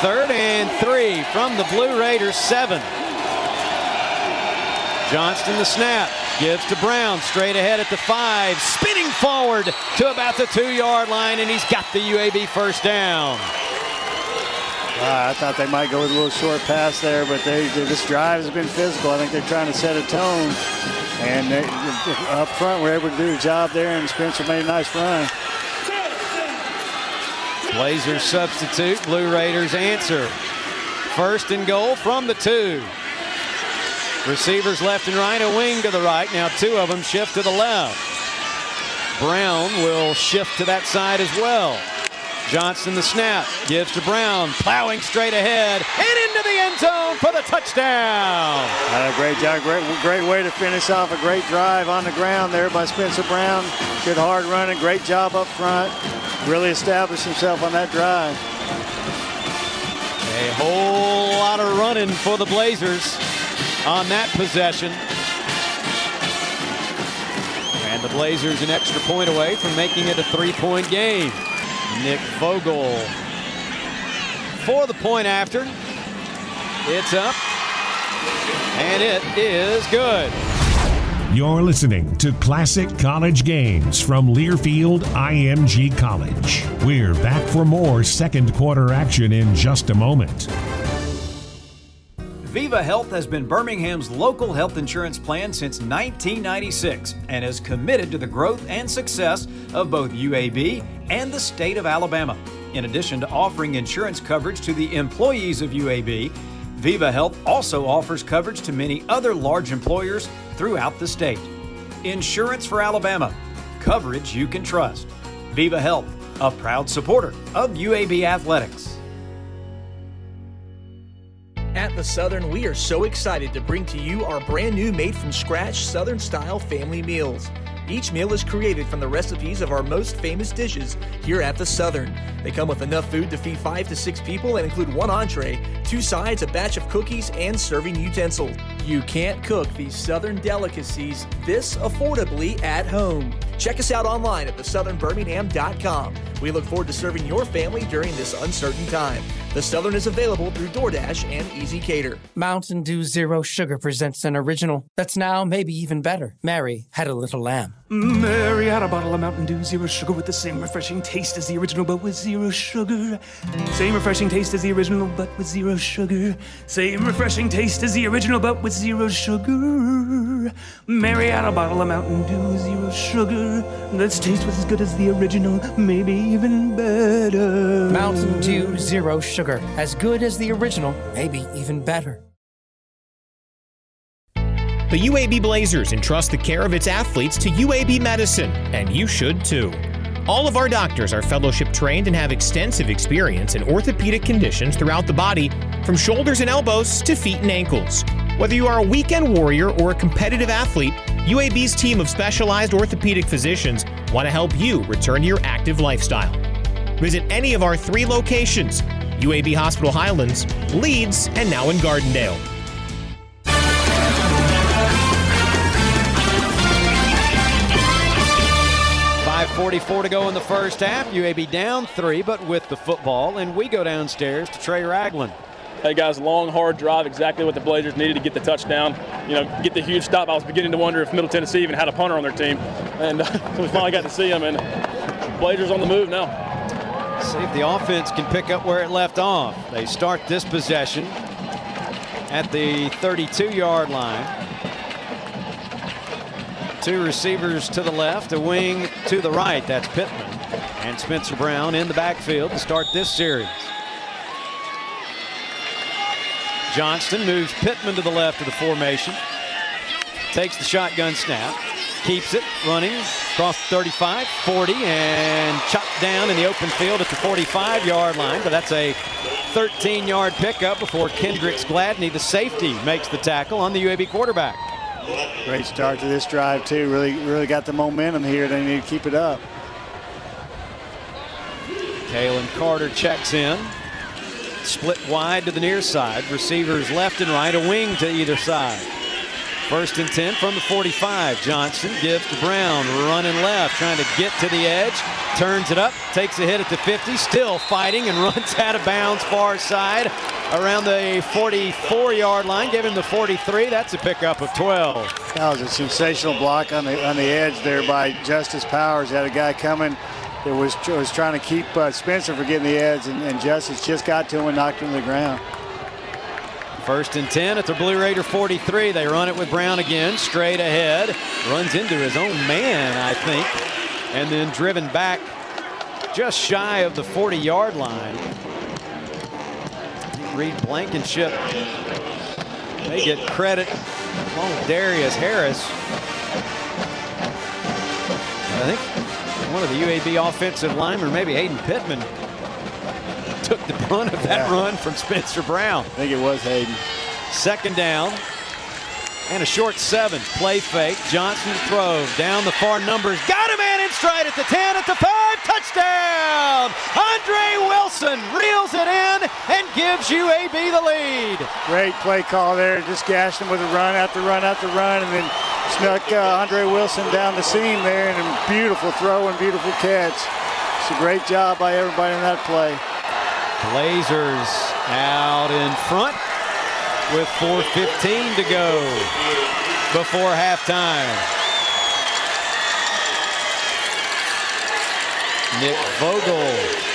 Third and three from the Blue Raiders, seven. Johnston the snap. Gives to Brown straight ahead at the five, spinning forward to about the two-yard line, and he's got the UAB first down. Uh, I thought they might go with a little short pass there, but they, they, this drive has been physical. I think they're trying to set a tone, and they, up front we're able to do a job there, and Spencer made a nice run. Blazers substitute, Blue Raiders answer. First and goal from the two. Receivers left and right, a wing to the right. Now two of them shift to the left. Brown will shift to that side as well. Johnston the snap, gives to Brown, plowing straight ahead and into the end zone for the touchdown. Uh, great job, great, great way to finish off a great drive on the ground there by Spencer Brown. Good hard running, great job up front. Really established himself on that drive. A whole lot of running for the Blazers on that possession. And the Blazers an extra point away from making it a three-point game. Nick Vogel for the point after. It's up, and it is good. You're listening to Classic College Games from Learfield IMG College. We're back for more second quarter action in just a moment. Viva Health has been Birmingham's local health insurance plan since 1996 and is committed to the growth and success of both UAB and the state of Alabama. In addition to offering insurance coverage to the employees of UAB, Viva Health also offers coverage to many other large employers throughout the state. Insurance for Alabama, coverage you can trust. Viva Health, a proud supporter of UAB Athletics. The Southern, we are so excited to bring to you our brand new made from scratch Southern style family meals. Each meal is created from the recipes of our most famous dishes here at the Southern. They come with enough food to feed five to six people and include one entree, two sides, a batch of cookies, and serving utensils. You can't cook these Southern delicacies this affordably at home. Check us out online at thesouthernbirmingham.com. We look forward to serving your family during this uncertain time. The Southern is available through DoorDash and ezCater. Mountain Dew Zero Sugar presents an original that's now maybe even better. Mary had a little lamb. Mary had a bottle of Mountain Dew Zero Sugar with the same refreshing taste as the original, but with zero sugar. Same refreshing taste as the original, but with zero sugar. Same refreshing taste as the original, but with zero sugar. Mary had a bottle of Mountain Dew Zero Sugar. That's taste was as good as the original, maybe even better. Mountain Dew Zero Sugar. As good as the original, maybe even better. The UAB Blazers entrust the care of its athletes to UAB Medicine, and you should too. All of our doctors are fellowship trained and have extensive experience in orthopedic conditions throughout the body, from shoulders and elbows to feet and ankles. Whether you are a weekend warrior or a competitive athlete, UAB's team of specialized orthopedic physicians want to help you return to your active lifestyle. Visit any of our three locations UAB Hospital Highlands, Leeds, and now in Gardendale. Five forty-four to go in the first half. UAB down three, but with the football, and we go downstairs to Trey Ragland. Hey guys, long, hard drive, exactly what the Blazers needed to get the touchdown. You know, get the huge stop. I was beginning to wonder if Middle Tennessee even had a punter on their team, and uh, we finally got to see them. And Blazers on the move now. See if the offense can pick up where it left off. They start this possession at the 32-yard line. Two receivers to the left, a wing to the right. That's Pittman and Spencer Brown in the backfield to start this series. Johnston moves Pittman to the left of the formation. Takes the shotgun snap. Keeps it running across 35, 40, and chopped down in the open field at the 45-yard line. But that's a 13-yard pickup before Kendricks Gladney, the safety, makes the tackle on the UAB quarterback. Great start to this drive too. Really, really got the momentum here. They need to keep it up. Kalen Carter checks in. Split wide to the near side. Receivers left and right, a wing to either side. First and 10 from the 45. Johnston gives to Brown, running left, trying to get to the edge. Turns it up, takes a hit at the 50, still fighting and runs out of bounds far side around the 44-yard line. Give him the 43. That's a pickup of 12. That was a sensational block on the on the edge there by Justice Powers. Had a guy coming that was was trying to keep uh, Spencer from getting the edge, and, and Justice just got to him and knocked him to the ground. First and 10 at the Blue Raider 43. They run it with Brown again, straight ahead. Runs into his own man, I think, and then driven back just shy of the 40 yard line. Reed Blankenship They get credit along with Darius Harris. I think one of the UAB offensive linemen, maybe Hayden Pittman, brunt of that Yeah. run from Spencer Brown. I think it was Hayden. Second down and a short seven. Play fake. Johnston throws down the far numbers. Got a man in stride at the 10, at the 5. Touchdown! Andre Wilson reels it in and gives UAB the lead. Great play call there. Just gashed him with a run after run after run, and then snuck uh, Andre Wilson down the seam there, and a beautiful throw and beautiful catch. It's a great job by everybody in that play. Blazers out in front with 4.15 to go before halftime. Nick Vogel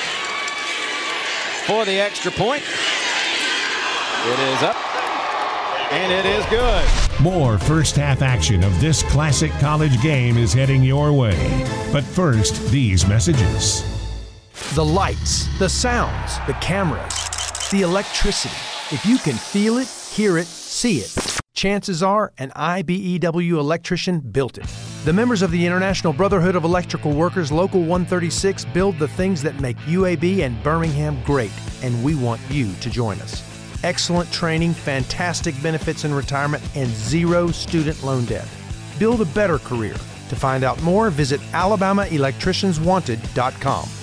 for the extra point. It is up, and it is good. More first half action of this classic college game is heading your way. But first, these messages. The lights, the sounds, the cameras, the electricity. If you can feel it, hear it, see it, chances are an IBEW electrician built it. The members of the International Brotherhood of Electrical Workers Local 136 build the things that make UAB and Birmingham great, and we want you to join us. Excellent training, fantastic benefits in retirement, and zero student loan debt. Build a better career. To find out more, visit AlabamaElectriciansWanted.com.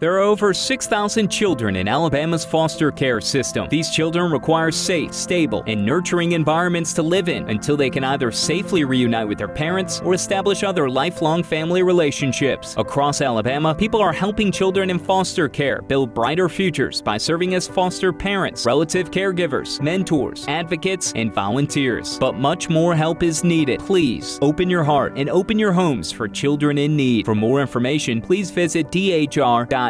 There are over 6,000 children in Alabama's foster care system. These children require safe, stable, and nurturing environments to live in until they can either safely reunite with their parents or establish other lifelong family relationships. Across Alabama, people are helping children in foster care build brighter futures by serving as foster parents, relative caregivers, mentors, advocates, and volunteers. But much more help is needed. Please open your heart and open your homes for children in need. For more information, please visit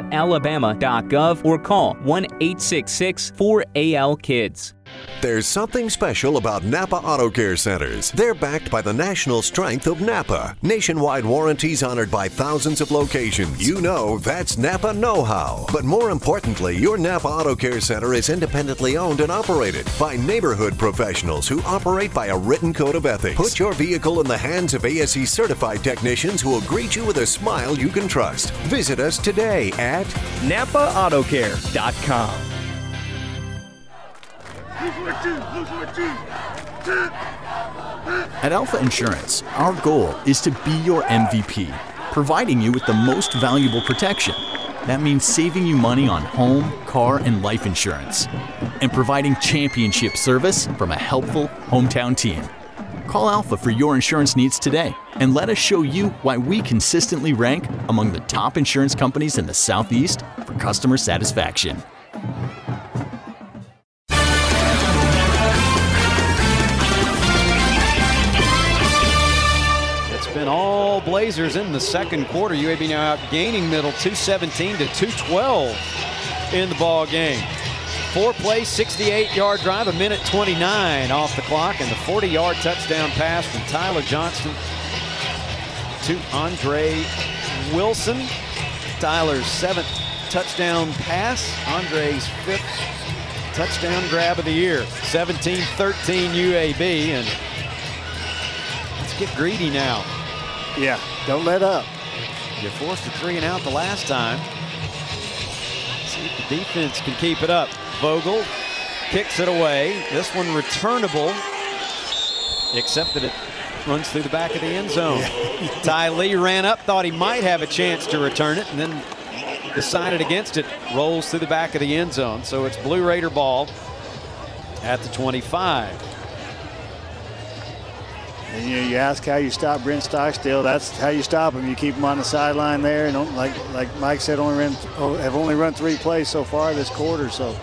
dhr.alabama.gov or call 1 866 4AL Kids. There's something special about Napa Auto Care Centers. They're backed by the national strength of Napa. Nationwide warranties honored by thousands of locations. You know that's Napa know how. But more importantly, your Napa Auto Care Center is independently owned and operated by neighborhood professionals who operate by a written code of ethics. Put your vehicle in the hands of ASE certified technicians who will greet you with a smile you can trust. Visit us today at NapaAutoCare.com. At Alpha Insurance, our goal is to be your MVP, providing you with the most valuable protection. That means saving you money on home, car, and life insurance, and providing championship service from a helpful hometown team. Call Alpha for your insurance needs today and let us show you why we consistently rank among the top insurance companies in the Southeast for customer satisfaction. All Blazers in the second quarter. UAB now out gaining middle 217 to 212 in the ball game. Four play, 68 yard drive, a minute 29 off the clock, and the 40 yard touchdown pass from Tyler Johnston to Andre Wilson. Tyler's seventh touchdown pass, Andre's fifth touchdown grab of the year. 17 13 UAB, and let's get greedy now. Yeah, don't let up. You forced a three and out the last time. See if the defense can keep it up. Vogel kicks it away. This one returnable, except that it runs through the back of the end zone. Ty Lee ran up, thought he might have a chance to return it, and then decided against it. Rolls through the back of the end zone. So it's Blue Raider ball at the 25. And you, you ask how you stop Brent Stockstill. That's how you stop him. You keep him on the sideline there, and like like Mike said, only oh, have only run three plays so far this quarter. So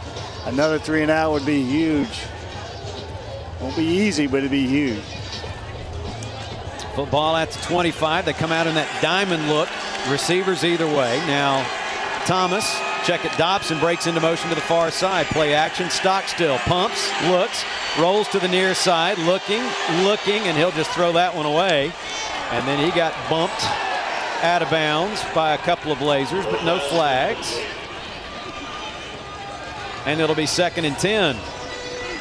another three and out would be huge. Won't be easy, but it'd be huge. Football at the 25. They come out in that diamond look. Receivers either way. Now Thomas, check it. Dobson breaks into motion to the far side. Play action. Stockstill. pumps, looks, rolls to the near side, looking, looking, and he'll just throw that one away. And then he got bumped out of bounds by a couple of Blazers, but no flags. And it'll be second and 10.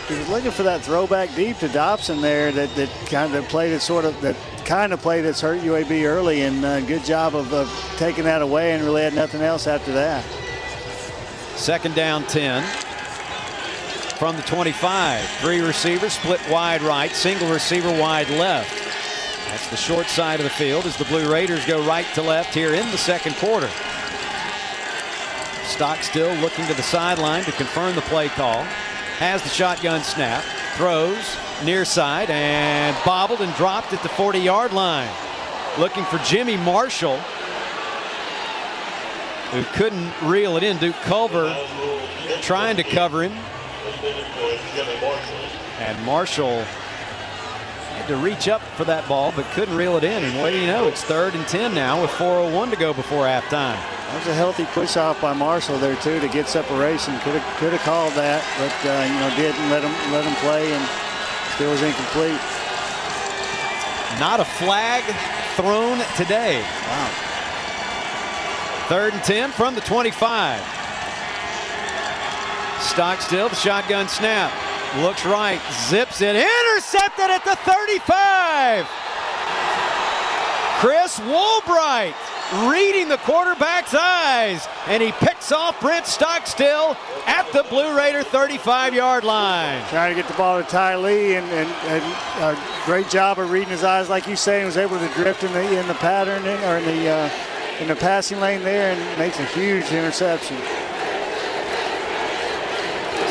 He was looking for that throwback deep to Dobson there that, that kind of played it sort of that kind of play that's hurt UAB early and uh, good job of, of taking that away and really had nothing else after that. Second down 10 from the 25. Three receivers split wide right, single receiver wide left. That's the short side of the field as the Blue Raiders go right to left here in the second quarter. Stockstill looking to the sideline to confirm the play call. Has the shotgun snap, throws near side and bobbled and dropped at the 40 yard line. Looking for Jimmy Marshall who couldn't reel it in. Duke Culver trying to cover him. And Marshall had to reach up for that ball, but couldn't reel it in. And what do you know? It's third and 10 now with 4.01 to go before halftime. That was a healthy push off by Marshall there too to get separation. Could have could have called that, but uh, you know didn't let him let him play and still was incomplete. Not a flag thrown today. Wow. Third and 10 from the 25. Stockstill, the shotgun snap. Looks right, zips it, intercepted at the 35. Chris Woolbright reading the quarterback's eyes, and he picks off Brent Stockstill at the Blue Raider 35-yard line. Trying to get the ball to Ty Lee, and, and, and a great job of reading his eyes, like you say, he was able to drift in the in the pattern or in the uh, in the passing lane there, and makes a huge interception.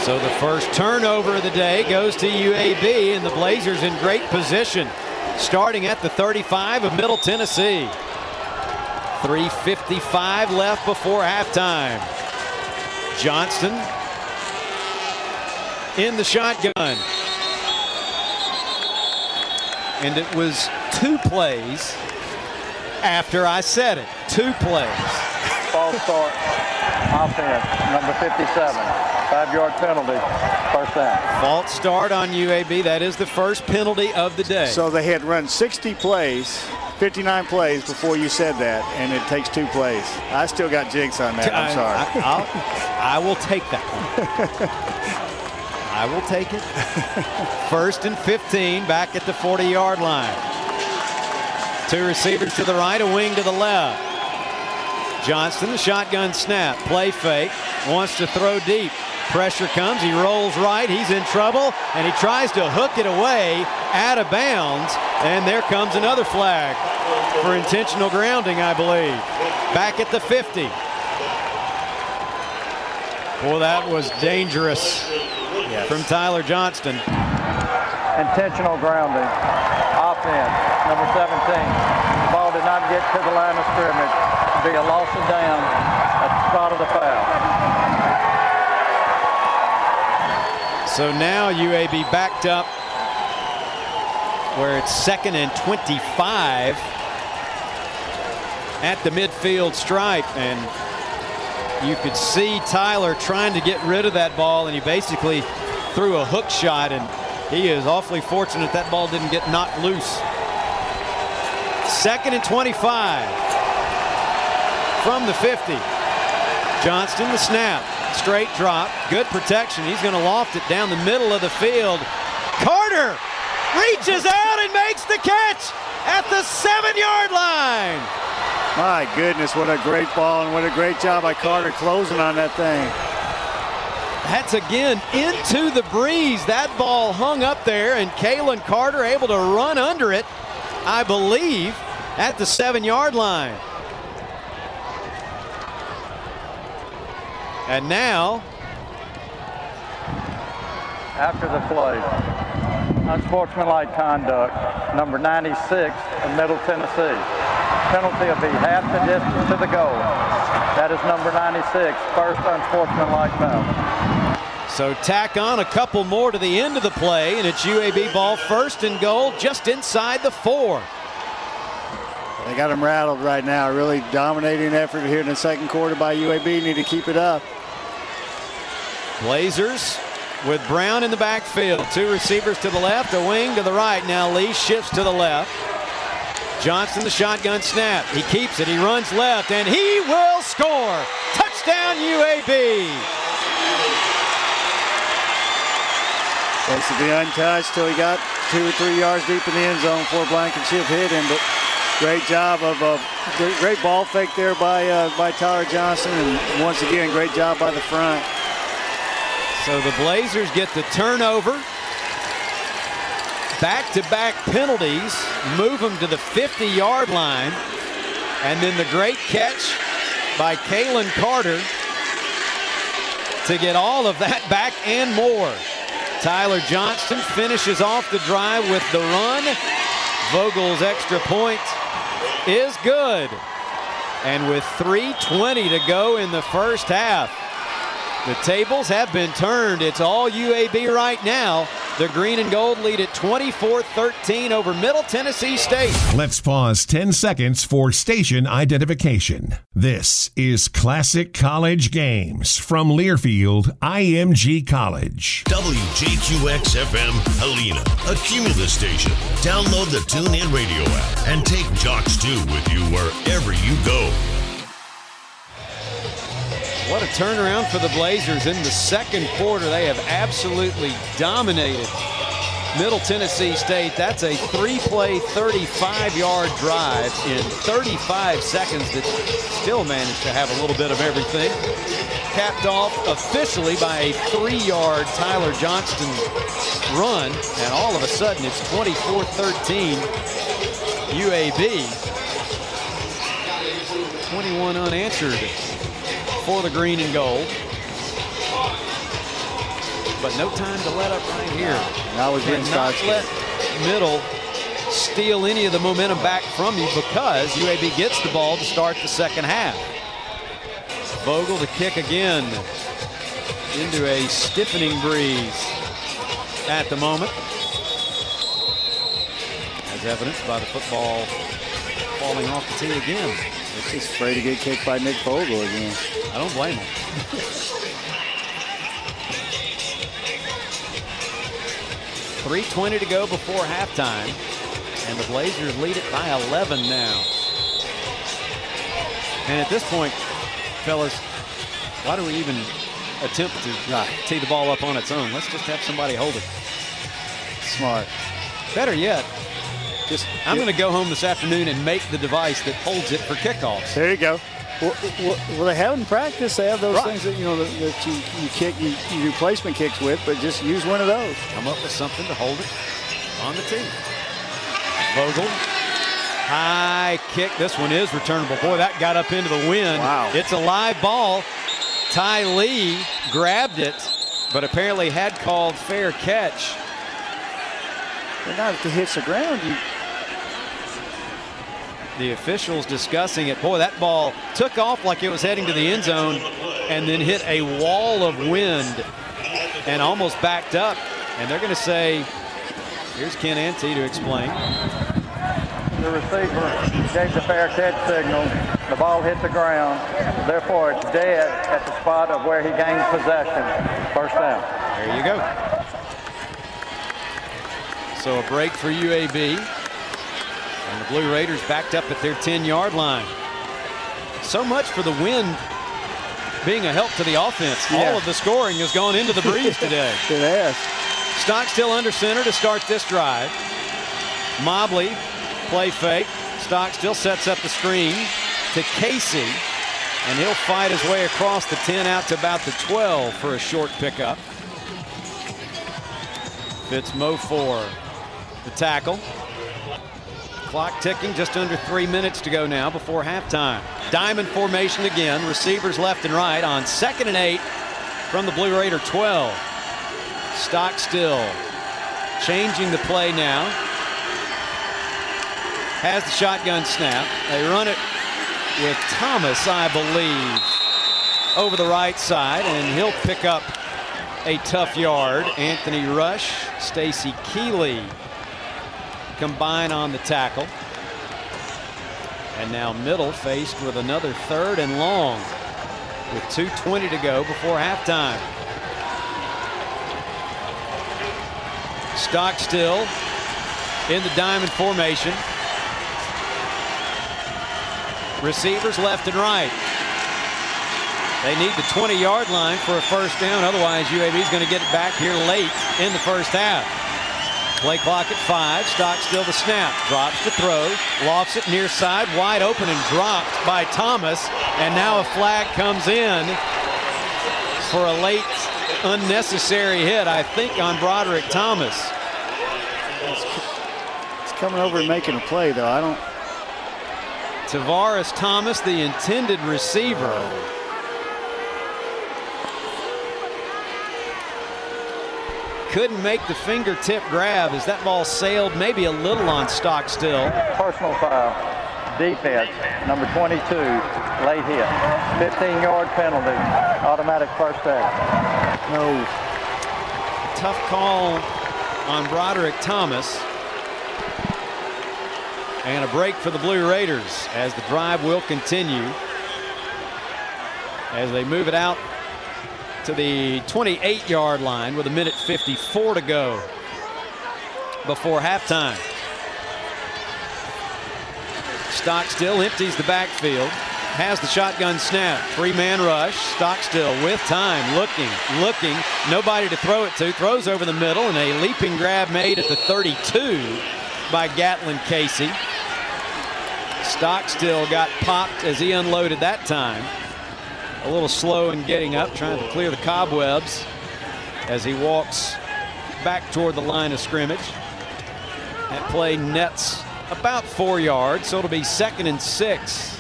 So the first turnover of the day goes to UAB, and the Blazers in great position, starting at the 35 of Middle Tennessee. 3.55 left before halftime. Johnston in the shotgun. And it was two plays after I said it. Two plays. False start. Offense, number 57. Five-yard penalty. First down. False start on UAB. That is the first penalty of the day. So they had run 60 plays 59 plays before you said that, and it takes two plays. I still got jigs on that. I'm sorry. I, I, I will take that one. I will take it. First and 15 back at the 40 yard line. Two receivers to the right, a wing to the left. Johnston, the shotgun snap, play fake, wants to throw deep. Pressure comes, he rolls right, he's in trouble, and he tries to hook it away out of bounds, and there comes another flag for intentional grounding, I believe. Back at the 50. Well, that was dangerous yes. from Tyler Johnston. Intentional grounding. Offense, number 17. The ball did not get to the line of scrimmage. It'll be a loss of down at the spot of the foul. So now UAB backed up where it's second and 25 at the midfield stripe. And you could see Tyler trying to get rid of that ball, and he basically threw a hook shot, and he is awfully fortunate that ball didn't get knocked loose. Second and 25 from the 50. Johnston, the snap, straight drop, good protection. He's going to loft it down the middle of the field. Carter reaches out and makes the catch at the seven yard line. My goodness, what a great ball and what a great job by Carter closing on that thing. That's again into the breeze. That ball hung up there, and Kalen Carter able to run under it, I believe, at the seven yard line. And now, after the play, unsportsmanlike conduct, number 96 in Middle Tennessee. Penalty will be half the distance to the goal. That is number 96, first unsportsmanlike foul. So tack on a couple more to the end of the play, and it's UAB ball first and goal just inside the four. They got them rattled right now. Really dominating effort here in the second quarter by UAB. Need to keep it up. Blazers with Brown in the backfield. Two receivers to the left, a wing to the right. Now Lee shifts to the left. Johnston, the shotgun snap. He keeps it. He runs left, and he will score. Touchdown, UAB. Basically untouched till he got two or three yards deep in the end zone before Blankenship hit him. But great job of a uh, great ball fake there by uh, by Tyler Johnston, and once again, great job by the front. So the Blazers get the turnover. Back-to-back penalties move them to the 50-yard line. And then the great catch by Kalen Carter to get all of that back and more. Tyler Johnston finishes off the drive with the run. Vogel's extra point is good. And with 3.20 to go in the first half, the tables have been turned. It's all UAB right now. The green and gold lead at 24-13 over Middle Tennessee State. Let's pause 10 seconds for station identification. This is Classic College Games from Learfield IMG College. WJQX FM Helena, a Cumulus station. Download the TuneIn radio app and take Jocks 2 with you wherever you go. What a turnaround for the Blazers in the second quarter. They have absolutely dominated Middle Tennessee State. That's a three-play, 35-yard drive in 35 seconds that still managed to have a little bit of everything. Capped off officially by a three-yard Tyler Johnston run, and all of a sudden it's 24-13 UAB. 21 unanswered for the green and gold. But no time to let up right here. Now was and not let middle steal any of the momentum back from you because UAB gets the ball to start the second half. Vogel to kick again into a stiffening breeze at the moment. As evidenced by the football falling off the tee again. It's just afraid to get kicked by Nick Vogel again. I don't blame him. Three twenty to go before halftime, and the Blazers lead it by 11 now. And at this point, fellas, why do we even attempt to uh, tee the ball up on its own? Let's just have somebody hold it. Smart. Better yet, just I'm going to go home this afternoon and make the device that holds it for kickoffs. There you go. Well, well, well, they have in practice. They have those Right. things that you know that, that you, you kick, you, you do placement kicks with, but just use one of those. Come up with something to hold it on the tee. Vogel. High kick. This one is returnable. Boy, that got up into the wind. Wow. It's a live ball. Ty Lee grabbed it, but apparently had called fair catch. But not if it hits the ground. You, The officials discussing it. Boy, that ball took off like it was heading to the end zone and then hit a wall of wind and almost backed up. And they're going to say, here's Ken Ante to explain. The receiver gave the fair catch signal. The ball hit the ground. Therefore, it's dead at the spot of where he gained possession. First down. There you go. So a break for UAB. And the Blue Raiders backed up at their 10-yard line. So much for the wind being a help to the offense. Yeah. All of the scoring has gone into the breeze today. it has. Stockstill under center to start this drive. Mobley, play fake. Stockstill sets up the screen to Casey. And he'll fight his way across the 10 out to about the 12 for a short pickup. Fitz Mo for the tackle. Clock ticking, just under three minutes to go now before halftime. Diamond formation again, receivers left and right on second and eight from the Blue Raider 12. Stockstill changing the play now. Has the shotgun snap. They run it with Thomas, I believe, over the right side, and he'll pick up a tough yard. Anthony Rush, Stacy Keeley combine on the tackle. And now middle faced with another third and long with 2.20 to go before halftime. Stockstill in the diamond formation. Receivers left and right. They need the 20 yard line for a first down. Otherwise, UAB is going to get it back here late in the first half. Play clock at five. Stockstill the snap. Drops to throw. Lofts it near side. Wide open and dropped by Thomas. And now a flag comes in for a late unnecessary hit, I think, on Broderick Thomas. It's coming over and making a play, though. I don't. Tavares Thomas, the intended receiver. Couldn't make the fingertip grab as that ball sailed maybe a little on Stockstill. Personal foul. Defense, number 22, late hit. 15-yard penalty. Automatic first down. No. Tough call on Broderick Thomas. And a break for the Blue Raiders as the drive will continue. As they move it out to the 28 yard line with a minute 54 to go before halftime. Stockstill empties the backfield, has the shotgun snap, three man rush. Stockstill with time, looking, looking, nobody to throw it to, throws over the middle, and a leaping grab made at the 32 by Gatlin Casey. Stockstill got popped as he unloaded that time a little slow in getting up, trying to clear the cobwebs as he walks back toward the line of scrimmage. That play nets about four yards, so it'll be second and six.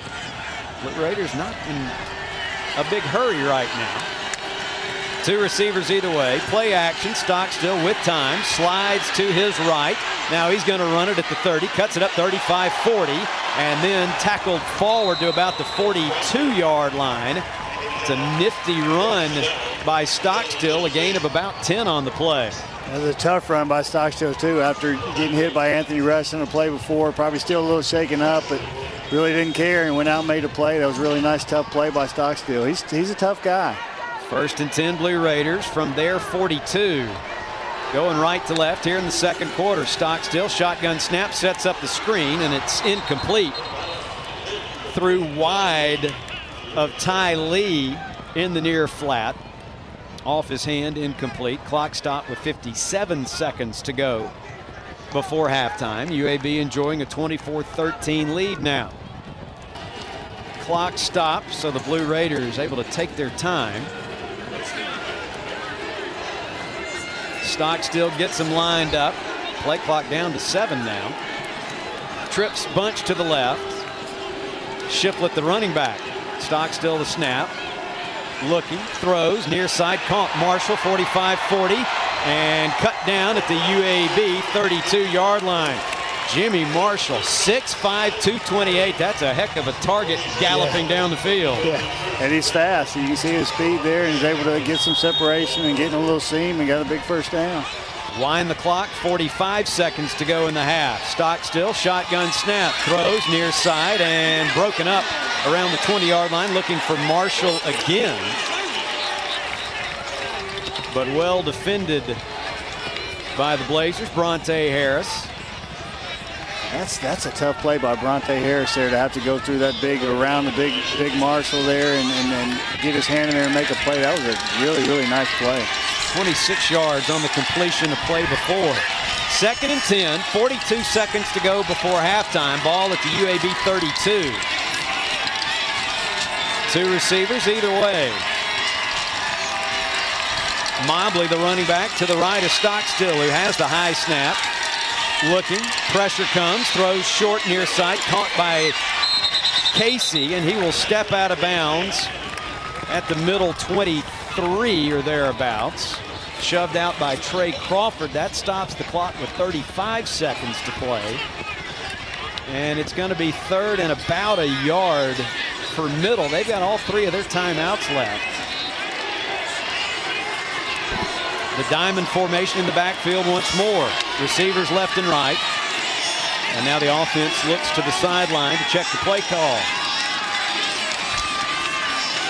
The Raiders not in a big hurry right now. Two receivers either way. Play action. Stockstill with time. Slides to his right. Now he's going to run it at the 30. Cuts it up 35 40. And then tackled forward to about the 42 yard line. It's a nifty run by Stockstill, a gain of about 10 on the play. That was a tough run by Stockstill, too, after getting hit by Anthony Rush in the play before. Probably still a little shaken up, but really didn't care and went out and made a play. That was a really nice, tough play by Stockstill. He's, he's a tough guy. First and 10 Blue Raiders from their 42. Going right to left here in the second quarter. Stockstill, shotgun snap, sets up the screen, and it's incomplete. Through wide of Ty Lee in the near flat. Off his hand, incomplete. Clock stop with 57 seconds to go before halftime. UAB enjoying a 24-13 lead now. Clock stops, so the Blue Raiders able to take their time. Stockstill gets them lined up. Play clock down to seven now. Trips bunch to the left. Shiflett the running back. Stockstill the snap. Looking, throws, near side, caught Marshall, 45-40, and cut down at the UAB 32-yard line. Jimmy Marshall, 6'5", 228. That's a heck of a target galloping yeah. down the field. Yeah, and he's fast. You can see his speed there, and he's able to get some separation and get in a little seam and got a big first down. Wind the clock, 45 seconds to go in the half. Stockstill, shotgun snap, throws near side and broken up around the 20-yard line, looking for Marshall again. But well defended by the Blazers. Brontae Harris. That's that's a tough play by Brontae Harris there to have to go through that big around the big big Marshall there and, and, and get his hand in there and make a play. That was a really really nice play. 26 yards on the completion of play before. Second and 10, 42 seconds to go before halftime. Ball at the UAB 32. Two receivers either way. Mobley, the running back, to the right of Stockstill, who has the high snap. Looking, pressure comes, throws short near side, caught by Casey, and he will step out of bounds at the middle 23 or thereabouts. Shoved out by Trey Crawford. That stops the clock with 35 seconds to play. And it's going to be third and about a yard for middle. They've got all three of their timeouts left. The diamond formation in the backfield once more. Receivers left and right. And now the offense looks to the sideline to check the play call.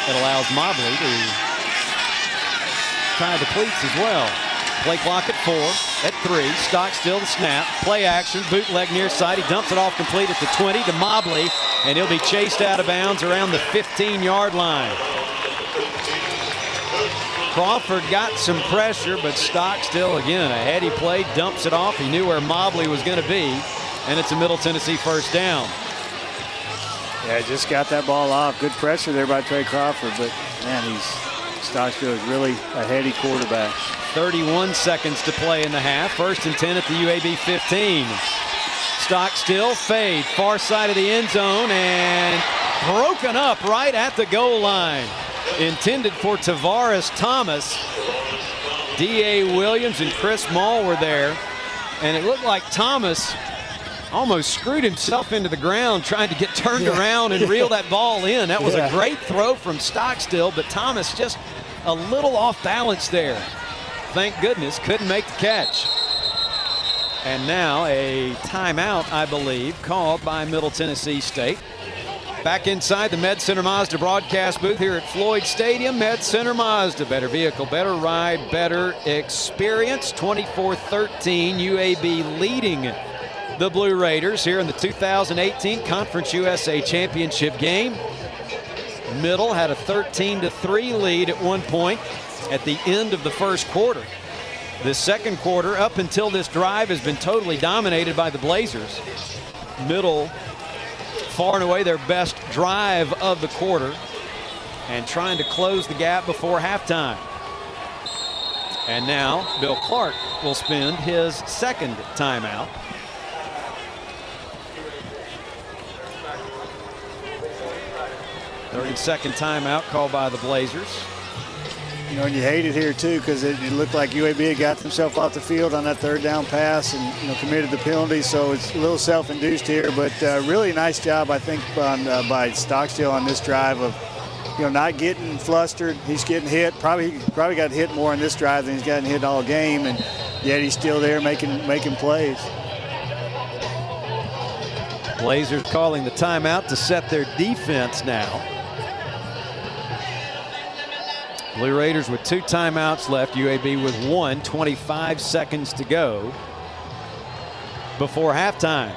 It allows Mobley to tie the cleats as well. Play clock at four, at three. Stockstill the snap. Play action, bootleg near side. He dumps it off complete at the 20 to Mobley, and he'll be chased out of bounds around the 15-yard line. Crawford got some pressure, but Stockstill, again, a heady play, dumps it off. He knew where Mobley was going to be, and it's a Middle Tennessee first down. Yeah, just got that ball off. Good pressure there by Trey Crawford, but man, he's Stockstill is really a heady quarterback. 31 seconds to play in the half. First and 10 at the UAB 15. Stockstill fade, far side of the end zone, and broken up right at the goal line intended for Tavares Thomas. D.A. Williams and Chris Mall were there, and it looked like Thomas almost screwed himself into the ground trying to get turned yeah. around and reel that ball in. That was yeah. a great throw from Stockstill, but Thomas just a little off balance there. Thank goodness, couldn't make the catch. And now a timeout, I believe, called by Middle Tennessee State. Back inside the Med Center Mazda broadcast booth here at Floyd Stadium. Med Center Mazda, better vehicle, better ride, better experience. 24-13, UAB leading the Blue Raiders here in the 2018 Conference USA Championship game. Middle had a 13 to 3 lead at one point at the end of the first quarter. The second quarter, up until this drive, has been totally dominated by the Blazers. Middle far and away their best drive of the quarter and trying to close the gap before halftime. And now Bill Clark will spend his second timeout. Thirty-second timeout called by the Blazers. You know, and you hate it here too because it, it, looked like UAB had got themselves off the field on that third down pass and you know committed the penalty, so it's a little self-induced here. But uh, really nice job, I think, on, uh, by Stockstill on this drive of you know not getting flustered. He's getting hit. Probably probably got hit more on this drive than he's gotten hit all game, and yet he's still there making making plays. Blazers calling the timeout to set their defense now. Blue Raiders with two timeouts left. UAB with one. 25 seconds to go before halftime.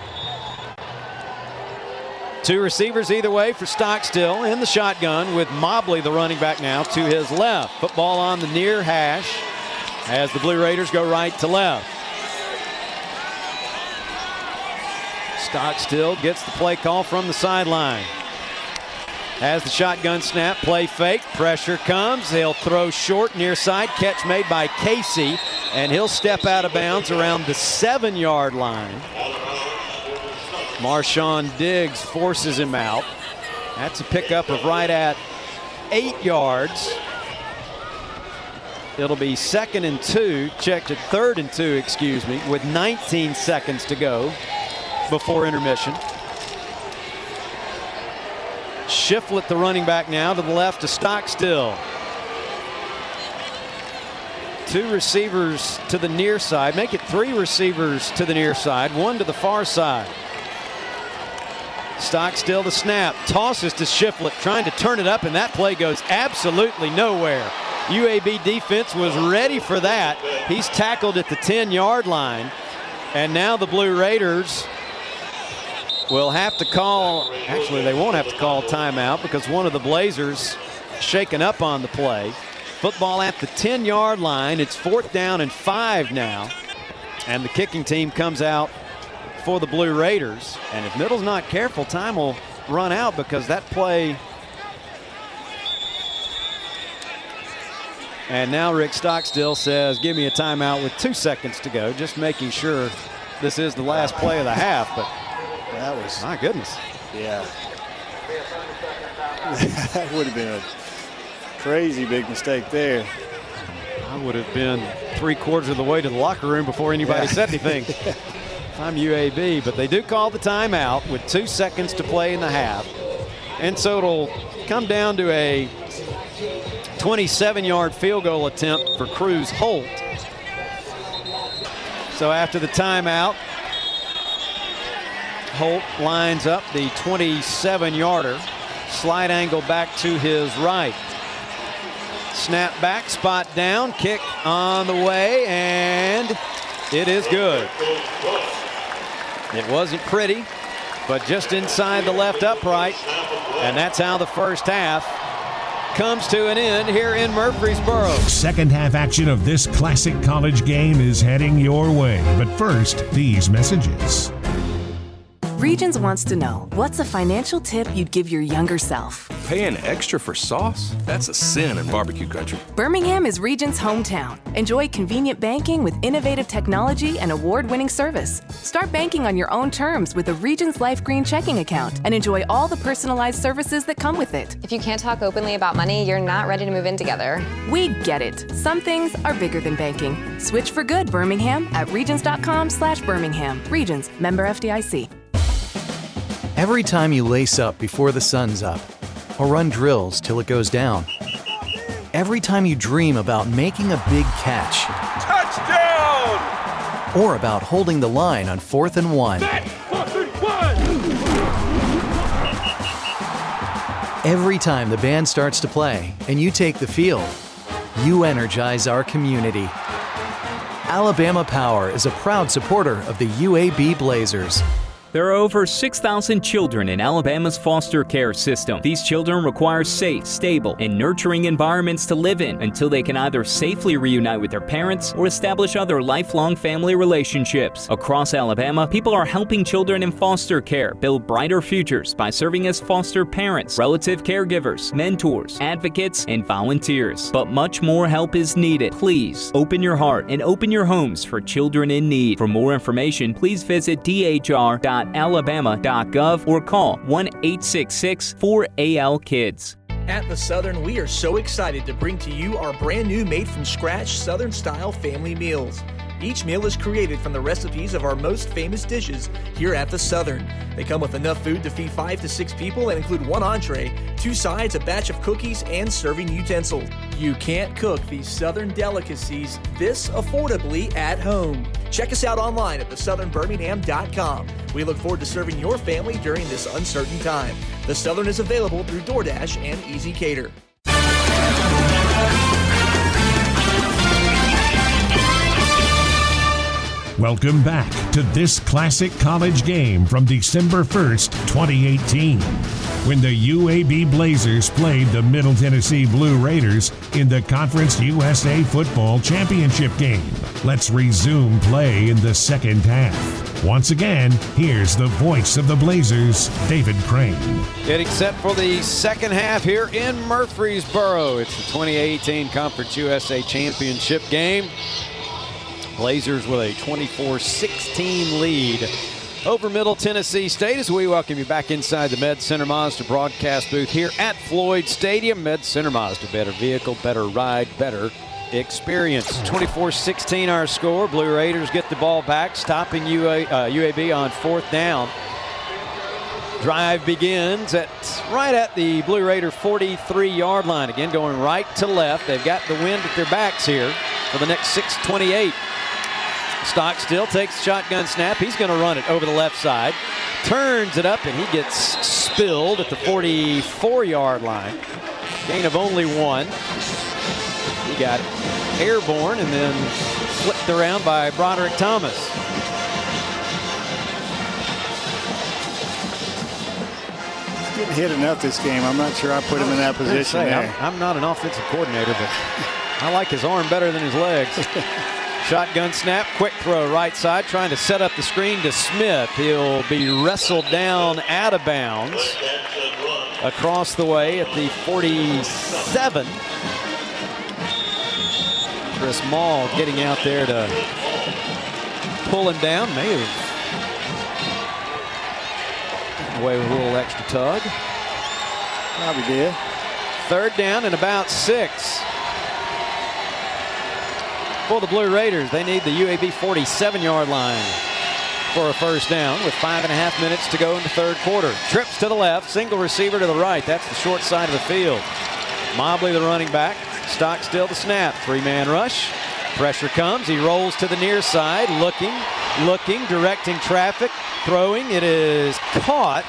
Two receivers either way for Stockstill in the shotgun with Mobley, the running back now, to his left. Football on the near hash as the Blue Raiders go right to left. Stockstill gets the play call from the sideline. As the shotgun snap, play fake, pressure comes. He'll throw short near side, catch made by Casey, and he'll step out of bounds around the seven yard line. Marshawn Diggs forces him out. That's a pickup of right at eight yards. It'll be second and two, checked at third and two, excuse me, with 19 seconds to go before intermission. Shiflett, the running back now, to the left to Stockstill. Two receivers to the near side. Make it three receivers to the near side, one to the far side. Stockstill the snap. Tosses to Shiflett, trying to turn it up, and that play goes absolutely nowhere. UAB defense was ready for that. He's tackled at the 10 yard line. And now the Blue Raiders will have to call, actually, they won't have to call timeout because one of the Blazers shaken up on the play. Football at the 10 yard line. It's fourth down and five now. And the kicking team comes out for the Blue Raiders. And if Middle's not careful, time will run out because that play. And now Rick Stockstill says, give me a timeout with two seconds to go, just making sure this is the last play of the half. But that was my goodness. Yeah. that would have been a crazy big mistake there. I would have been three quarters of the way to the locker room before anybody yeah. said anything. I'm UAB, but they do call the timeout with two seconds to play in the half. And so it'll come down to a 27 yard field goal attempt for Crews Holt. So after the timeout, Holt lines up the 27 yarder. Slide angle back to his right. Snap back, spot down, kick on the way, and it is good. It wasn't pretty, but just inside the left upright. And that's how the first half comes to an end here in Murfreesboro. Second half action of this classic college game is heading your way. But first, these messages. Regions wants to know what's a financial tip you'd give your younger self? Paying extra for sauce? That's a sin in barbecue country. Birmingham is Regions' hometown. Enjoy convenient banking with innovative technology and award winning service. Start banking on your own terms with a Regions Life Green checking account and enjoy all the personalized services that come with it. If you can't talk openly about money, you're not ready to move in together. We get it. Some things are bigger than banking. Switch for good, Birmingham, at regions.com slash Birmingham. Regions, member FDIC. Every time you lace up before the sun's up, or run drills till it goes down, every time you dream about making a big catch, Touchdown! or about holding the line on fourth and one, every time the band starts to play and you take the field, you energize our community. Alabama Power is a proud supporter of the UAB Blazers. There are over 6,000 children in Alabama's foster care system. These children require safe, stable, and nurturing environments to live in until they can either safely reunite with their parents or establish other lifelong family relationships. Across Alabama, people are helping children in foster care build brighter futures by serving as foster parents, relative caregivers, mentors, advocates, and volunteers. But much more help is needed. Please open your heart and open your homes for children in need. For more information, please visit dhr.alabama.gov or call 1 866 4AL Kids. At the Southern, we are so excited to bring to you our brand new made from scratch Southern style family meals. Each meal is created from the recipes of our most famous dishes here at the Southern. They come with enough food to feed five to six people and include one entree, two sides, a batch of cookies, and serving utensils. You can't cook these Southern delicacies this affordably at home. Check us out online at thesouthernbirmingham.com. We look forward to serving your family during this uncertain time. The Southern is available through DoorDash and ezCater. Welcome back to this classic college game from December 1st, 2018, when the UAB Blazers played the Middle Tennessee Blue Raiders in the Conference USA Football Championship game. Let's resume play in the second half. Once again, here's the voice of the Blazers, David Crane. Getting set for the second half here in Murfreesboro. It's the 2018 Conference USA Championship game. Blazers with a 24-16 lead over Middle Tennessee State as we welcome you back inside the Med Center Mazda broadcast booth here at Floyd Stadium. Med Center Mazda, better vehicle, better ride, better experience. 24-16 our score. Blue Raiders get the ball back, stopping UA, uh, UAB on fourth down. Drive begins at right at the Blue Raider 43-yard line. Again, going right to left. They've got the wind at their backs here for the next 628. Stockstill takes shotgun snap. He's going to run it over the left side. Turns it up, and he gets spilled at the 44-yard line. Gain of only one. He got airborne and then flipped around by Broderick Thomas. He's getting hit enough this game. I'm not sure I put him in that position Say. I'm, I'm not an offensive coordinator, but I like his arm better than his legs. Shotgun snap, quick throw right side, trying to set up the screen to Smith. He'll be wrestled down out of bounds across the way at the 47. Chris Maul getting out there to pull him down. May have away with a little extra tug. Probably did. Third down and about six. For the Blue Raiders, they need the UAB 47-yard line for a first down with five and a half minutes to go in the third quarter. Trips to the left, single receiver to the right. That's the short side of the field. Mobley, the running back. Stockstill the snap. Three-man rush. Pressure comes. He rolls to the near side, looking, looking, directing traffic, throwing. It is caught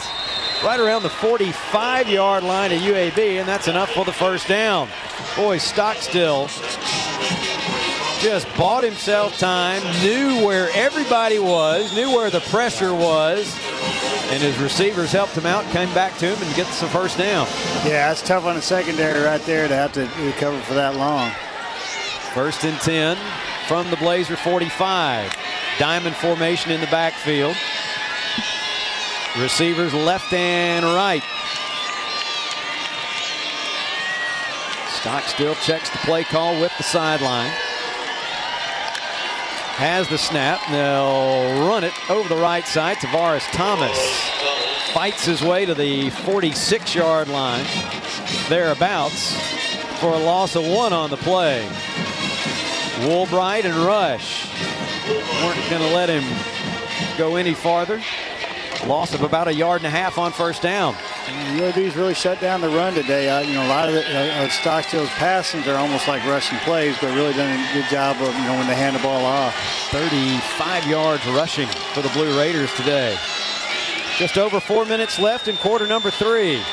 right around the 45-yard line of UAB, and that's enough for the first down. Boy, Stockstill just bought himself time, knew where everybody was, knew where the pressure was, and his receivers helped him out, came back to him, and gets the first down. Yeah, it's tough on the secondary right there to have to recover for that long. First and 10 from the Blazer 45. Diamond formation in the backfield. Receivers left and right. Stockstill checks the play call with the sideline. Has the snap. They'll run it over the right side. Tavares Thomas fights his way to the 46 yard line, thereabouts, for a loss of one on the play. Woolbright and Rush weren't going to let him go any farther. Loss of about a yard and a half on first down. UAB's really shut down the run today. Uh, you know, a lot of, the, uh, of Stockstill's passings are almost like rushing plays, but really done a good job of, you know, when they hand the ball off. 35 yards rushing for the Blue Raiders today. Just over four minutes left in quarter number three.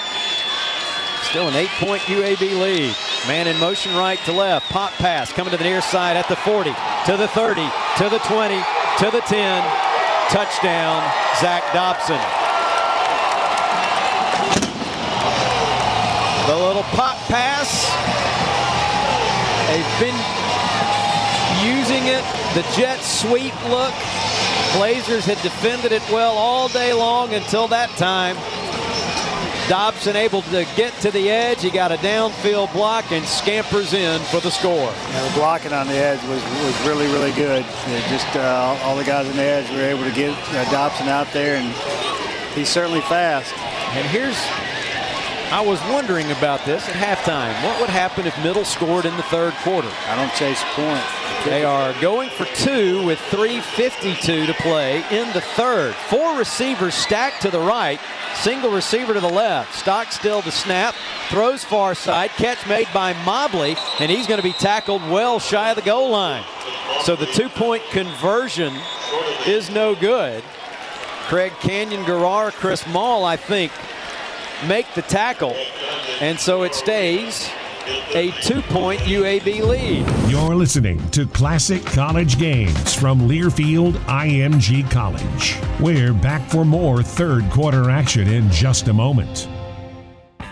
Still an eight-point UAB lead. Man in motion right to left. Pop pass coming to the near side at the 40, to the 30, to the 20, to the 10. Touchdown, Zach Dobson. The little pop pass. They've been using it. The jet sweep look. Blazers had defended it well all day long until that time. Dobson able to get to the edge. He got a downfield block and scampers in for the score. Yeah, the blocking on the edge was, was really, really good. Yeah, just uh, all the guys on the edge were able to get uh, Dobson out there, and he's certainly fast. And here's I was wondering about this at halftime. What would happen if Middle scored in the third quarter? I don't chase a point. They are going for two with 3.52 to play in the third. Four receivers stacked to the right, single receiver to the left. Stockstill the snap, throws far side, catch made by Mobley, and he's going to be tackled well shy of the goal line. So the two-point conversion is no good. Craig Canyon, Garrar, Chris Maul, I think, make the tackle. And so it stays a two-point UAB lead. You're listening to Classic College Games from Learfield IMG College. We're back for more third quarter action in just a moment.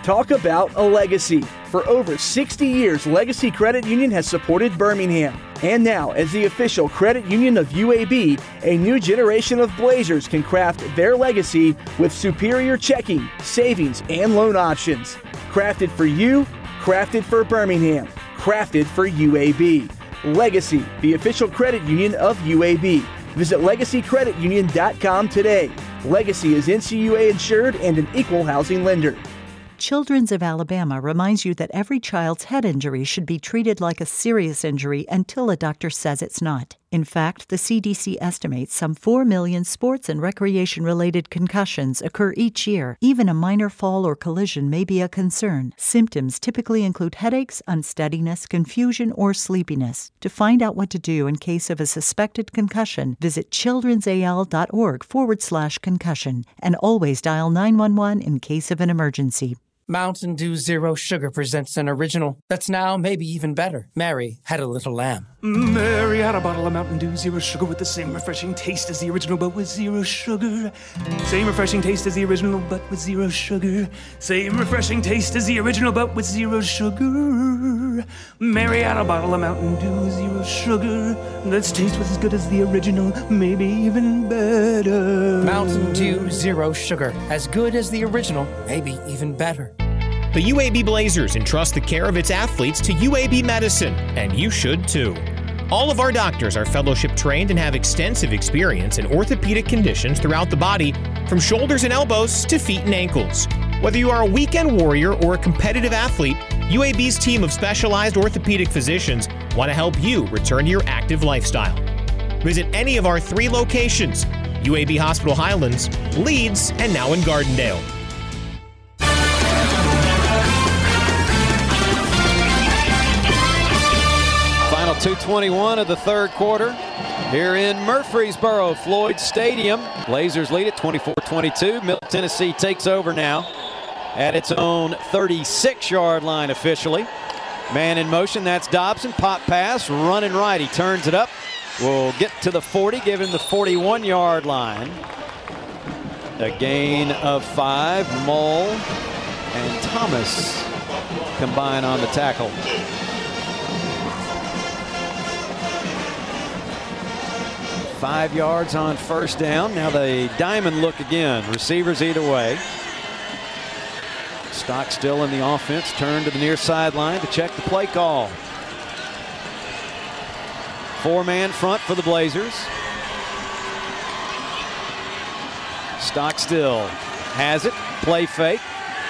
Talk about a legacy. For over 60 years, Legacy Credit Union has supported Birmingham. And now, as the official credit union of UAB, a new generation of Blazers can craft their legacy with superior checking, savings, and loan options. Crafted for you, crafted for Birmingham, crafted for UAB. Legacy, the official credit union of UAB. Visit legacycreditunion.com today. Legacy is NCUA insured and an equal housing lender. Children's of Alabama reminds you that every child's head injury should be treated like a serious injury until a doctor says it's not. In fact, the CDC estimates some 4 million sports and recreation related concussions occur each year. Even a minor fall or collision may be a concern. Symptoms typically include headaches, unsteadiness, confusion, or sleepiness. To find out what to do in case of a suspected concussion, visit childrensal.org forward slash concussion and always dial 911 in case of an emergency. Mountain Dew Zero Sugar presents an original that's now maybe even better. Mary had a little lamb. Mary had a bottle of Mountain Dew Zero Sugar with the same refreshing taste as the original, but with zero sugar. Same refreshing taste as the original, but with zero sugar. Same refreshing taste as the original, but with zero sugar. Mary had a bottle of Mountain Dew Zero Sugar. That's taste was as good as the original, maybe even better. Mountain Dew Zero Sugar. As good as the original, maybe even better. The UAB Blazers entrust the care of its athletes to UAB Medicine, and you should too. All of our doctors are fellowship trained and have extensive experience in orthopedic conditions throughout the body, from shoulders and elbows to feet and ankles. Whether you are a weekend warrior or a competitive athlete, UAB's team of specialized orthopedic physicians want to help you return to your active lifestyle. Visit any of our three locations UAB Hospital Highlands, Leeds, and now in Gardendale. 221 of the third quarter here in Murfreesboro, Floyd Stadium. Blazers lead at 24-22. Middle Tennessee takes over now at its own 36-yard line officially. Man in motion, that's Dobson. Pop pass, running right. He turns it up. We'll get to the 40, give him the 41 yard line. A gain of five. Mull and Thomas combine on the tackle. Five yards on first down. Now the diamond look again. Receivers either way. Stockstill in the offense. Turn to the near sideline to check the play call. Four man front for the Blazers. Stockstill has it. Play fake.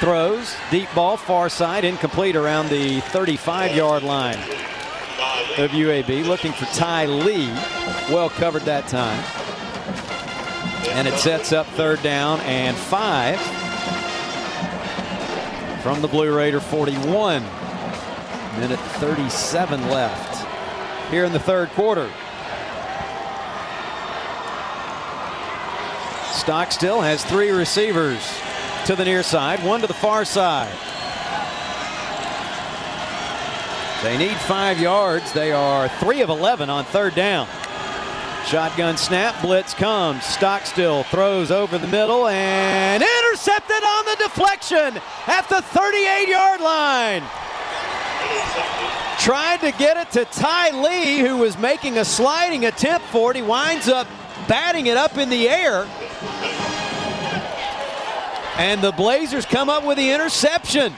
Throws. Deep ball far side. Incomplete around the 35 yard line of UAB. Looking for Ty Lee. Well covered that time. And it sets up third down and five from the Blue Raider 41. Minute 37 left here in the third quarter. Stockstill has three receivers to the near side, one to the far side. They need five yards. They are three of 11 on third down. Shotgun snap, blitz comes. Stockstill throws over the middle and intercepted on the deflection at the 38 yard line. Tried to get it to Ty Lee, who was making a sliding attempt for it. He winds up batting it up in the air. And the Blazers come up with the interception.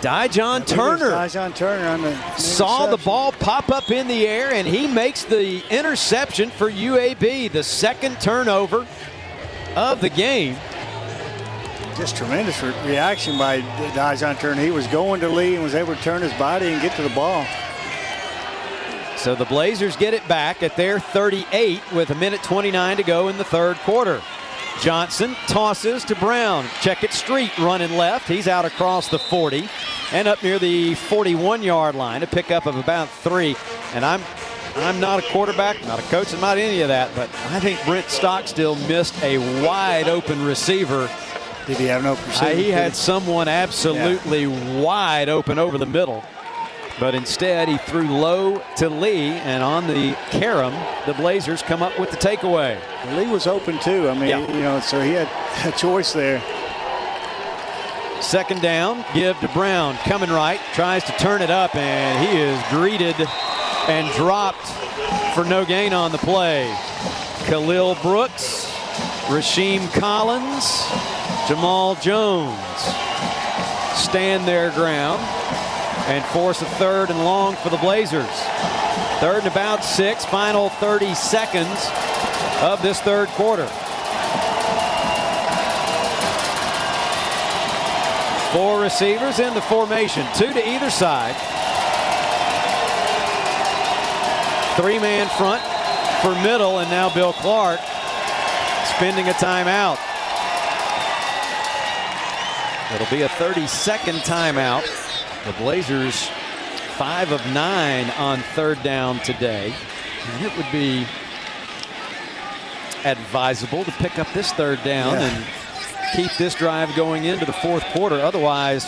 Dijon Turner. Dijon Turner the saw the ball pop up in the air and he makes the interception for UAB, the second turnover of the game. Just tremendous re reaction by Dijon Turner. He was going to Lee and was able to turn his body and get to the ball. So the Blazers get it back at their 38 with a minute 29 to go in the third quarter. Johnston tosses to Brown. Check it street running left. He's out across the 40 and up near the 41 yard line. A pickup of about three. And I'm I'm not a quarterback, not a coach, I'm not any of that, but I think Brent Stockstill missed a wide open receiver. Did he have no? Uh, he had someone absolutely yeah. wide open over the middle. But instead, he threw low to Lee, and on the carom, the Blazers come up with the takeaway. Lee was open too. I mean, yeah. you know, so he had a choice there. Second down, give to Brown, coming right, tries to turn it up, and he is greeted and dropped for no gain on the play. Khalil Brooks, Rasheem Collins, Jamal Jones stand their ground and force a third and long for the Blazers. Third and about six, final 30 seconds of this third quarter. Four receivers in the formation, two to either side. Three man front for middle, and now Bill Clark spending a timeout. It'll be a 30 second timeout. The Blazers five of nine on third down today. And it would be advisable to pick up this third down yeah. and keep this drive going into the fourth quarter. Otherwise,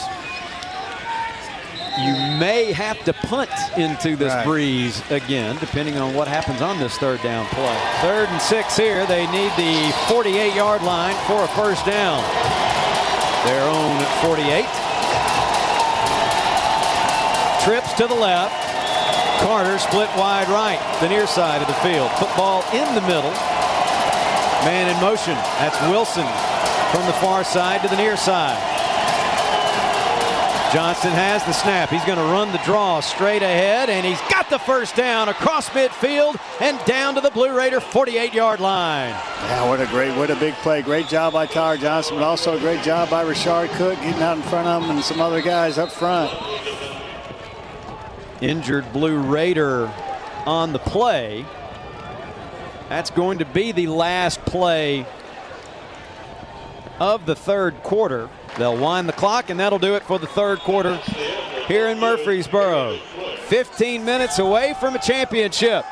you may have to punt into this right. breeze again, depending on what happens on this third down play. Third and six here. They need the 48 yard line for a first down. Their own 48 to the left. Carter split wide right, the near side of the field. Football in the middle. Man in motion. That's Wilson from the far side to the near side. Johnston has the snap. He's going to run the draw straight ahead, and he's got the first down across midfield and down to the Blue Raider 48-yard line. Yeah, what a great, what a big play. Great job by Tyler Johnston, but also a great job by Rashard Cook getting out in front of him and some other guys up front injured Blue Raider on the play. That's going to be the last play of the third quarter. They'll wind the clock, and that'll do it for the third quarter here in Murfreesboro. 15 minutes away from a championship.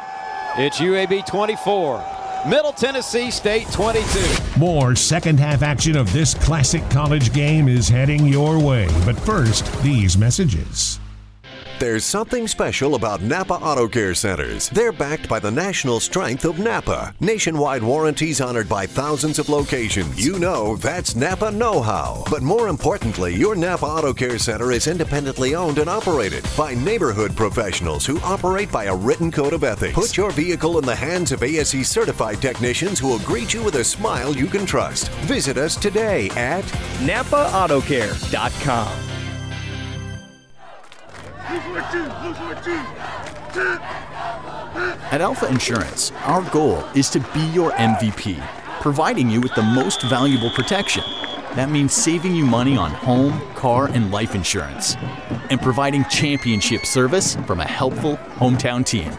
It's UAB 24, Middle Tennessee State 22. More second half action of this classic college game is heading your way. But first, these messages. There's something special about Napa Auto Care Centers. They're backed by the national strength of Napa. Nationwide warranties honored by thousands of locations. You know that's Napa know how. But more importantly, your Napa Auto Care Center is independently owned and operated by neighborhood professionals who operate by a written code of ethics. Put your vehicle in the hands of ASE certified technicians who will greet you with a smile you can trust. Visit us today at NapaAutoCare.com. At Alpha Insurance, our goal is to be your MVP, providing you with the most valuable protection. That means saving you money on home, car, and life insurance, and providing championship service from a helpful hometown team.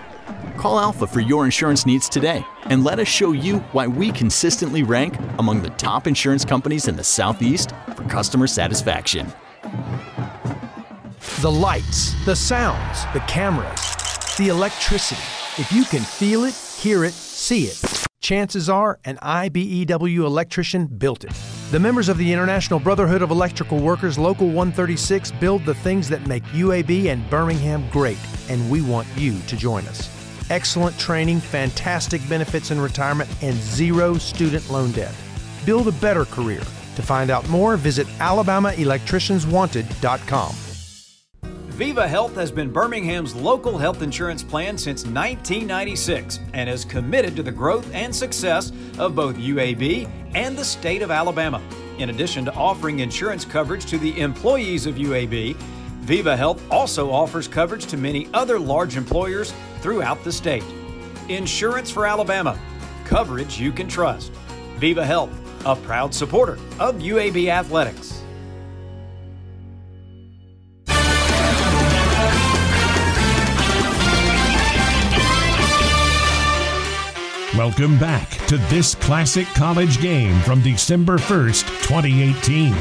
Call Alpha for your insurance needs today and let us show you why we consistently rank among the top insurance companies in the Southeast for customer satisfaction. The lights, the sounds, the cameras, the electricity. If you can feel it, hear it, see it, chances are an IBEW electrician built it. The members of the International Brotherhood of Electrical Workers Local 136 build the things that make UAB and Birmingham great, and we want you to join us. Excellent training, fantastic benefits in retirement, and zero student loan debt. Build a better career. To find out more, visit AlabamaElectriciansWanted.com. Viva Health has been Birmingham's local health insurance plan since 1996 and is committed to the growth and success of both UAB and the state of Alabama. In addition to offering insurance coverage to the employees of UAB, Viva Health also offers coverage to many other large employers throughout the state. Insurance for Alabama, coverage you can trust. Viva Health, a proud supporter of UAB Athletics. Welcome back to this classic college game from December 1st, 2018,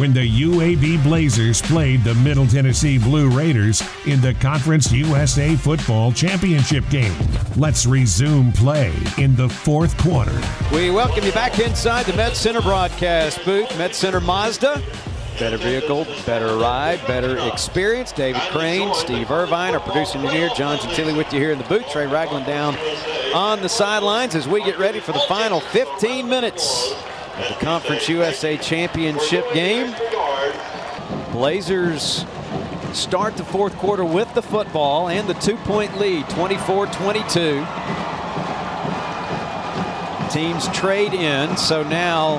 when the UAB Blazers played the Middle Tennessee Blue Raiders in the Conference USA Football Championship game. Let's resume play in the fourth quarter. We welcome you back inside the Med Center broadcast booth. Med Center Mazda. Better vehicle, better ride, better experience. David Crane, Steve Irvine, our producer engineer, John Gentili with you here in the booth. Trey Ragland down on the sidelines as we get ready for the final 15 minutes of the Conference USA Championship game. Blazers start the fourth quarter with the football and the two-point lead, 24-22. Teams trade in, so now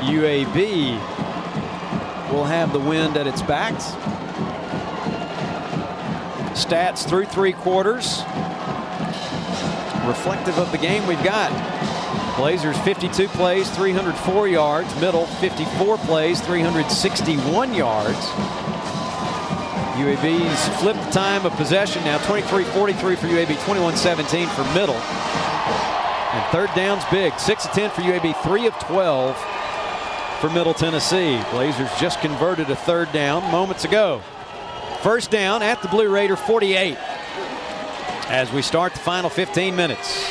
UAB will have the wind at its backs. Stats through three quarters. Reflective of the game we've got. Blazers 52 plays, 304 yards. Middle 54 plays, 361 yards. UAB's flipped the time of possession now 23-43 for UAB, 21-17 for Middle. And third down's big. 6 of 10 for UAB, 3 of 12 for Middle Tennessee. Blazers just converted a third down moments ago. First down at the Blue Raider 48 as we start the final 15 minutes.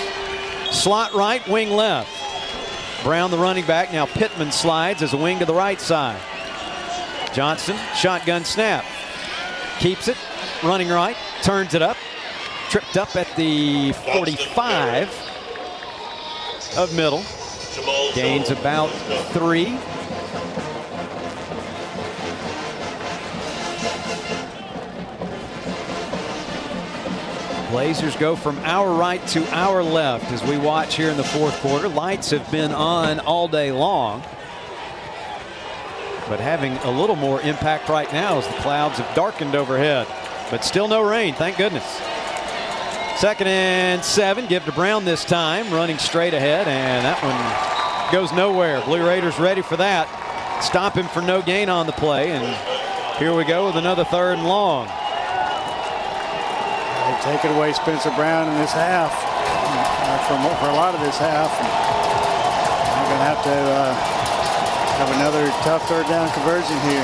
Slot right, wing left. Brown the running back. Now Pittman slides as a wing to the right side. Johnston, shotgun snap. Keeps it, running right, turns it up. Tripped up at the 45 of middle. Gains about three. Blazers go from our right to our left as we watch here in the fourth quarter. Lights have been on all day long. But having a little more impact right now as the clouds have darkened overhead. But still no rain, thank goodness. Second and seven, give to Brown this time, running straight ahead, and that one goes nowhere. Blue Raiders ready for that. Stop him for no gain on the play, and here we go with another third and long. They take it away, Spencer Brown, in this half, uh, for, for a lot of this half. They're going to have to uh, have another tough third down conversion here.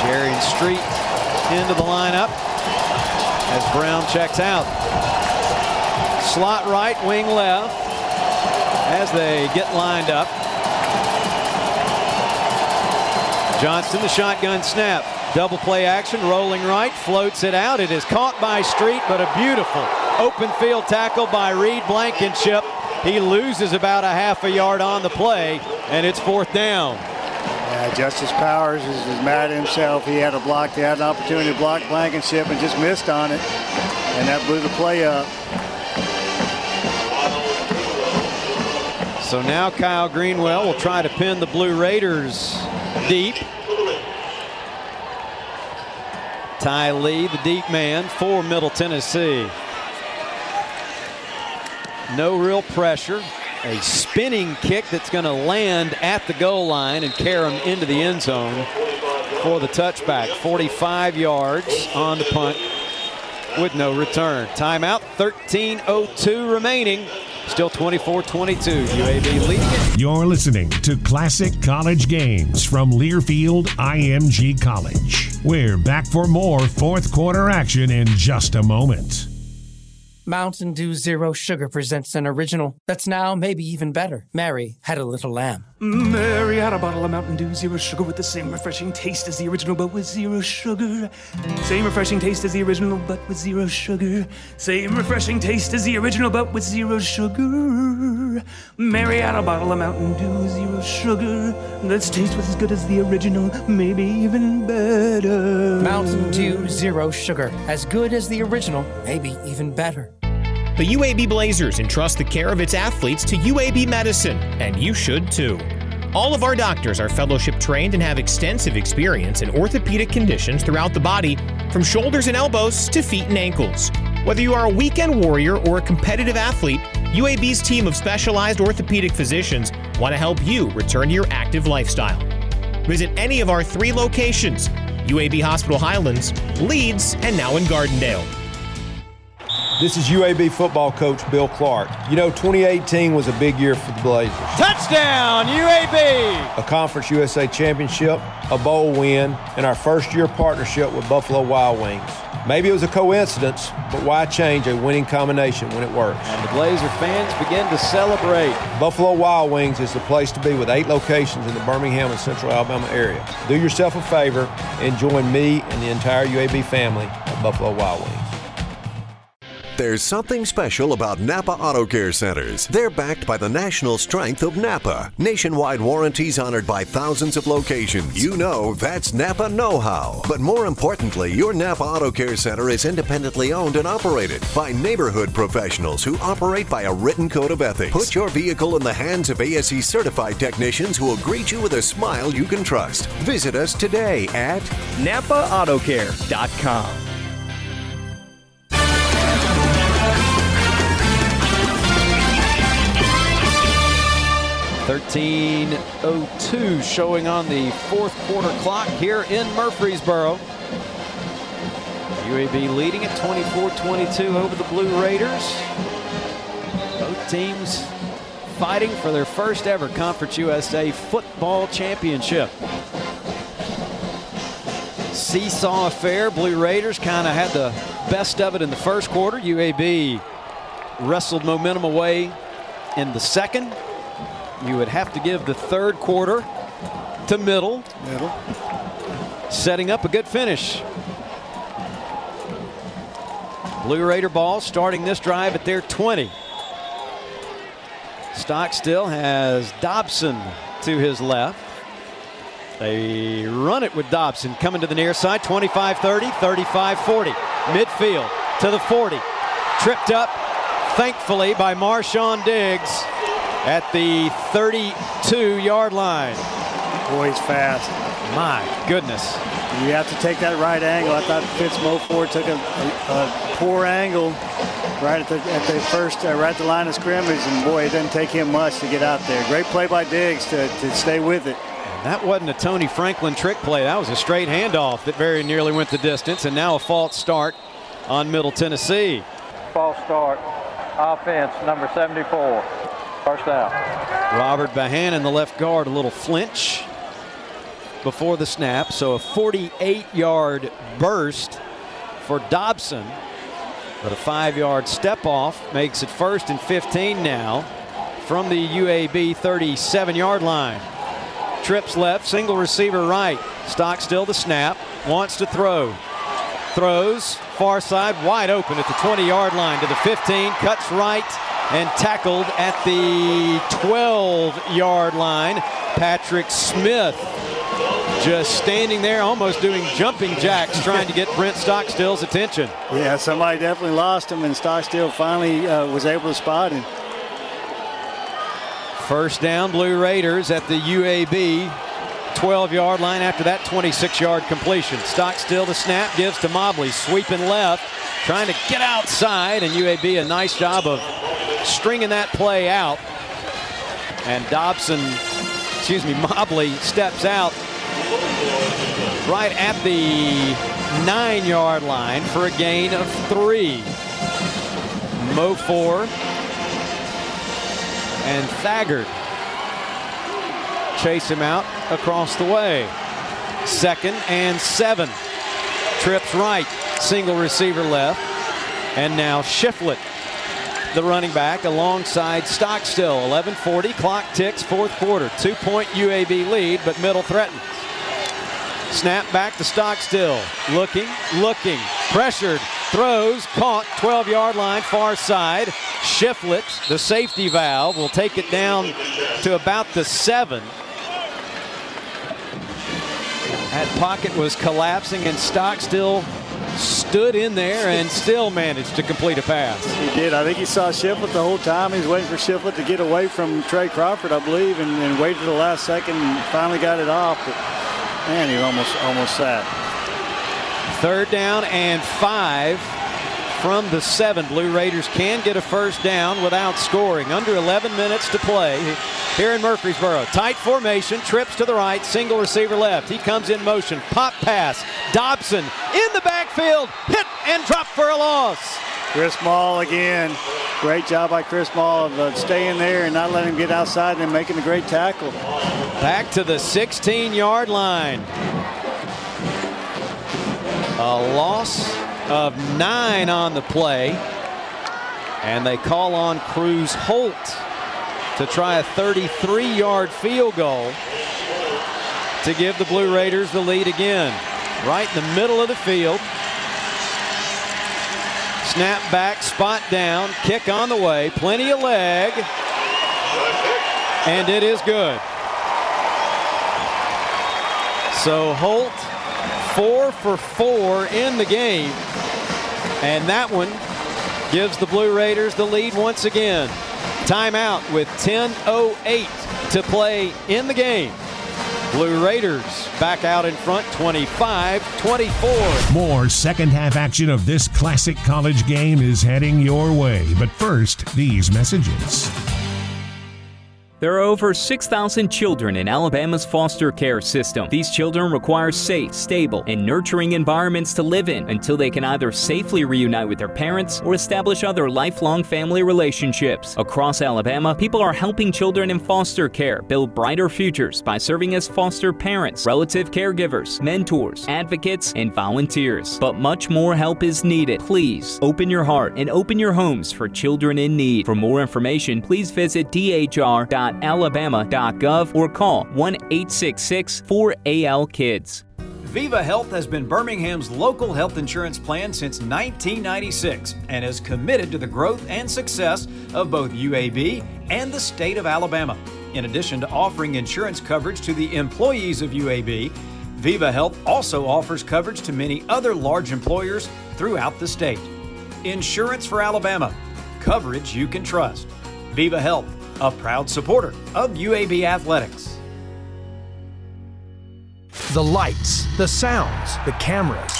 Jerry and Street into the lineup as Brown checks out. Slot right, wing left as they get lined up. Johnston, the shotgun snap. Double play action, rolling right, floats it out. It is caught by Street, but a beautiful open field tackle by Reed Blankenship. He loses about a half a yard on the play, and it's fourth down. Yeah, Justice Powers is, is mad at himself. He had a block. They had an opportunity to block Blankenship and just missed on it. And that blew the play up. So now Kyle Greenwell will try to pin the Blue Raiders deep. Ty Lee, the deep man for Middle Tennessee. No real pressure. A spinning kick that's going to land at the goal line and carry him into the end zone for the touchback. 45 yards on the punt with no return. Timeout, 13.02 remaining. Still 24-22. UAB leading. You're listening to Classic College Games from Learfield IMG College. We're back for more fourth quarter action in just a moment. Mountain Dew Zero Sugar presents an original that's now maybe even better. Mary had a little lamb. Mary had a bottle of Mountain Dew Zero Sugar with the same refreshing taste as the original, but with zero sugar. Same refreshing taste as the original, but with zero sugar. Same refreshing taste as the original, but with zero sugar. Mary had a bottle of Mountain Dew Zero Sugar that's taste was as good as the original, maybe even better. Mountain Dew Zero Sugar, as good as the original, maybe even better. The UAB Blazers entrust the care of its athletes to UAB Medicine, and you should too. All of our doctors are fellowship trained and have extensive experience in orthopedic conditions throughout the body, from shoulders and elbows to feet and ankles. Whether you are a weekend warrior or a competitive athlete, UAB's team of specialized orthopedic physicians want to help you return to your active lifestyle. Visit any of our three locations UAB Hospital Highlands, Leeds, and now in Gardendale. This is UAB football coach Bill Clark. You know, 2018 was a big year for the Blazers. Touchdown, UAB! A Conference USA championship, a bowl win, and our first year partnership with Buffalo Wild Wings. Maybe it was a coincidence, but why change a winning combination when it works? And the Blazer fans begin to celebrate. Buffalo Wild Wings is the place to be with eight locations in the Birmingham and Central Alabama area. Do yourself a favor and join me and the entire UAB family at Buffalo Wild Wings. There's something special about Napa Auto Care Centers. They're backed by the national strength of Napa. Nationwide warranties honored by thousands of locations. You know that's Napa know how. But more importantly, your Napa Auto Care Center is independently owned and operated by neighborhood professionals who operate by a written code of ethics. Put your vehicle in the hands of ASE certified technicians who will greet you with a smile you can trust. Visit us today at NapaAutoCare.com. Thirteen oh two showing on the fourth quarter clock here in Murfreesboro. UAB leading at 24-22 over the Blue Raiders. Both teams fighting for their first ever Conference USA football championship. Seesaw affair. Blue Raiders kind of had the best of it in the first quarter. UAB wrestled momentum away in the second. You would have to give the third quarter to middle. Middle. Setting up a good finish. Blue Raider ball starting this drive at their 20. Stockstill has Dobson to his left. They run it with Dobson coming to the near side 25 30, 35 40. Midfield to the 40. Tripped up, thankfully, by Marshawn Diggs at the 32 yard line. Boy, he's fast. My goodness. You have to take that right angle. I thought Fitz Moford took a, a, a, poor angle right at the at the first uh, right at the line of scrimmage, and boy, it didn't take him much to get out there. Great play by Diggs to, to stay with it. That wasn't a Tony Franklin trick play. That was a straight handoff that very nearly went the distance, and now a false start on Middle Tennessee. False start. Offense, number 74. First. Robert Bahan in the left guard, a little flinch before the snap. So a 48 yard burst for Dobson. But a five yard step off makes it first and 15 now from the UAB 37 yard line. Trips left, single receiver right. Stockstill the snap, wants to throw. Throws, far side, wide open at the 20 yard line to the 15, cuts right and tackled at the 12 yard line. Patrick Smith just standing there almost doing jumping jacks trying to get Brent Stockstill's attention. Yeah, somebody definitely lost him, and Stockstill finally uh, was able to spot him. First down, Blue Raiders at the UAB 12 yard line after that 26 yard completion. Stockstill the snap gives to Mobley, sweeping left, trying to get outside, and UAB a nice job of stringing that play out. And Dobson, excuse me, Mobley steps out right at the nine yard line for a gain of three. Mo four and Thagard chase him out across the way. Second and seven. Trips right, single receiver left. And now Shiflett, the running back, alongside Stockstill. 11:40, clock ticks, fourth quarter. Two-point UAB lead, but middle threatens. Snap back to Stockstill. Looking, looking, pressured, throws, caught, 12 yard line, far side. Shiflett, the safety valve, will take it down to about the seven. That pocket was collapsing, and Stockstill stood in there and still managed to complete a pass. He did. I think he saw Shiflett the whole time. He was waiting for Shiflett to get away from Trey Crawford, I believe, and, and waited the last second and finally got it off. But man, he almost almost sat. Third down and five from the seven. Blue Raiders can get a first down without scoring. Under 11 minutes to play here in Murfreesboro. Tight formation, trips to the right, single receiver left. He comes in motion, pop pass. Dobson in the backfield, hit and drop for a loss. Kris Moll again. Great job by Kris Moll of uh, staying there and not letting him get outside and making a great tackle. Back to the 16 yard line. A loss of nine on the play. And they call on Crews Holt to try a 33 yard field goal to give the Blue Raiders the lead again. Right in the middle of the field. Snap back, spot down, kick on the way, plenty of leg. And it is good. So Holt, four for four in the game. And that one gives the Blue Raiders the lead once again. Timeout with 10.08 to play in the game. Blue Raiders back out in front 25 24. More second half action of this classic college game is heading your way. But first, these messages. There are over 6,000 children in Alabama's foster care system. These children require safe, stable, and nurturing environments to live in until they can either safely reunite with their parents or establish other lifelong family relationships. Across Alabama, people are helping children in foster care build brighter futures by serving as foster parents, relative caregivers, mentors, advocates, and volunteers. But much more help is needed. Please open your heart and open your homes for children in need. For more information, please visit dhr.com alabama.gov or call 1 866 4AL Kids. Viva Health has been Birmingham's local health insurance plan since 1996 and is committed to the growth and success of both UAB and the state of Alabama. In addition to offering insurance coverage to the employees of UAB, Viva Health also offers coverage to many other large employers throughout the state. Insurance for Alabama, coverage you can trust. Viva Health a proud supporter of UAB Athletics. The lights, the sounds, the cameras,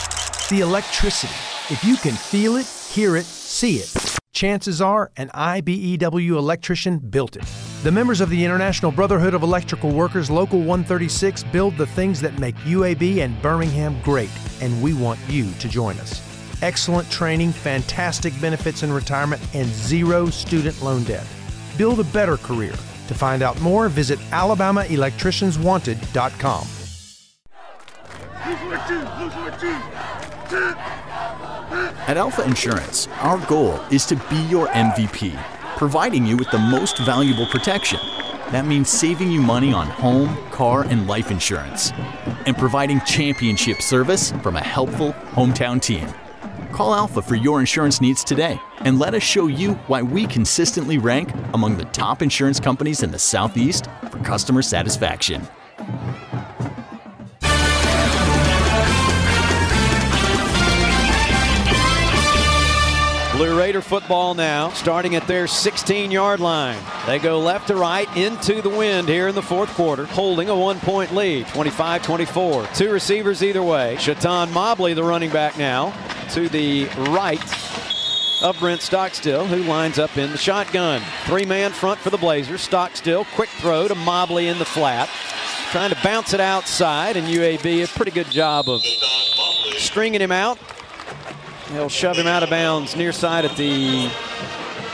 the electricity. If you can feel it, hear it, see it, chances are an IBEW electrician built it. The members of the International Brotherhood of Electrical Workers Local 136 build the things that make UAB and Birmingham great, and we want you to join us. Excellent training, fantastic benefits in retirement, and zero student loan debt build a better career. To find out more, visit AlabamaElectriciansWanted.com. At Alpha Insurance, our goal is to be your MVP, providing you with the most valuable protection. That means saving you money on home, car, and life insurance, and providing championship service from a helpful hometown team. Call Alpha for your insurance needs today and let us show you why we consistently rank among the top insurance companies in the Southeast for customer satisfaction. Blue Raider football now, starting at their 16 yard line. They go left to right into the wind here in the fourth quarter, holding a one point lead, 25 24. Two receivers either way. Chaton Mobley, the running back now, to the right of Brent Stockstill, who lines up in the shotgun. Three man front for the Blazers. Stockstill, quick throw to Mobley in the flat. Trying to bounce it outside, and UAB a pretty good job of stringing him out. He'll shove him out of bounds near side at the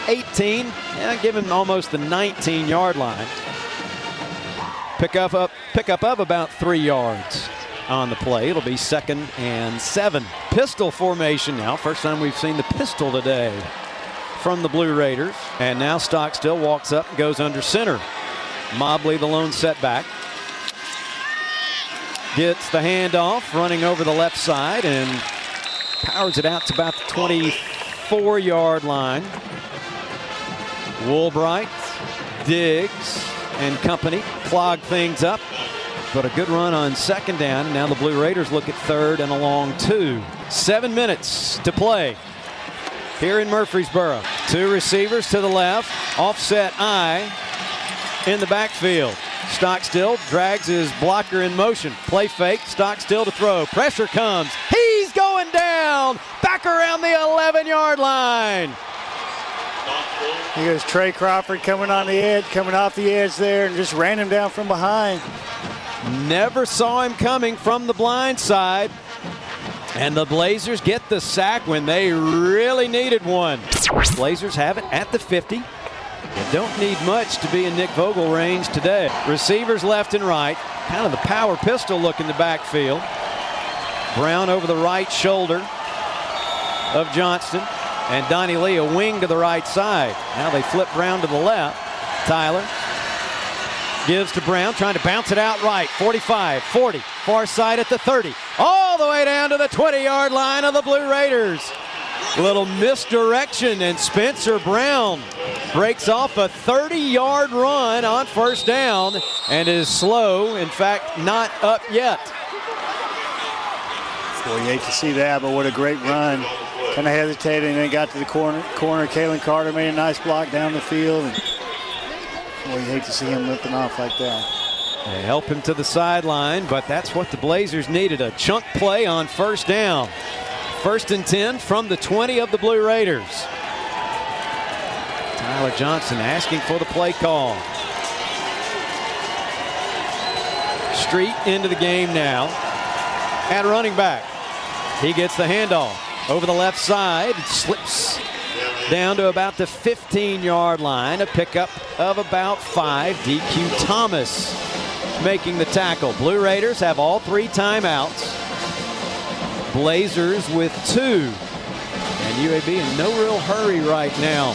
18. Yeah, give him almost the 19 yard line. Pick up, up, pick up of about three yards on the play. It'll be second and seven. Pistol formation now. First time we've seen the pistol today from the Blue Raiders. And now Stockstill walks up and goes under center. Mobley, the lone setback. Gets the handoff, running over the left side and powers it out to about the 24 yard line. Woolbright, Diggs, and company clog things up. But a good run on second down. Now the Blue Raiders look at third and a long two. Seven minutes to play here in Murfreesboro. Two receivers to the left. Offset eye in the backfield. Stockstill drags his blocker in motion. Play fake. Stockstill to throw. Pressure comes. He's going down. Back around the 11 yard line. He goes Trey Crawford coming on the edge, coming off the edge there, and just ran him down from behind. Never saw him coming from the blind side. And the Blazers get the sack when they really needed one. Blazers have it at the 50. You don't need much to be in Nick Vogel range today. Receivers left and right. Kind of the power pistol look in the backfield. Brown over the right shoulder of Johnston. And Donnie Lee a wing to the right side. Now they flip Brown to the left. Tyler gives to Brown, trying to bounce it out right. 45, 40, far side at the 30, all the way down to the 20 yard line of the Blue Raiders. A little misdirection, and Spencer Brown breaks off a 30 yard run on first down and is slow, in fact, not up yet. Boy, you hate to see that, but what a great run. Kind of hesitated and then got to the corner. Corner, Kalen Carter made a nice block down the field. And boy, you hate to see him limping off like that. They help him to the sideline, but that's what the Blazers needed a chunk play on first down. First and 10 from the 20 of the Blue Raiders. Tyler Johnston asking for the play call. Street into the game now at running back. He gets the handoff over the left side. Slips down to about the 15 yard line. A pickup of about five. DQ Thomas making the tackle. Blue Raiders have all three timeouts. Blazers with two. And UAB in no real hurry right now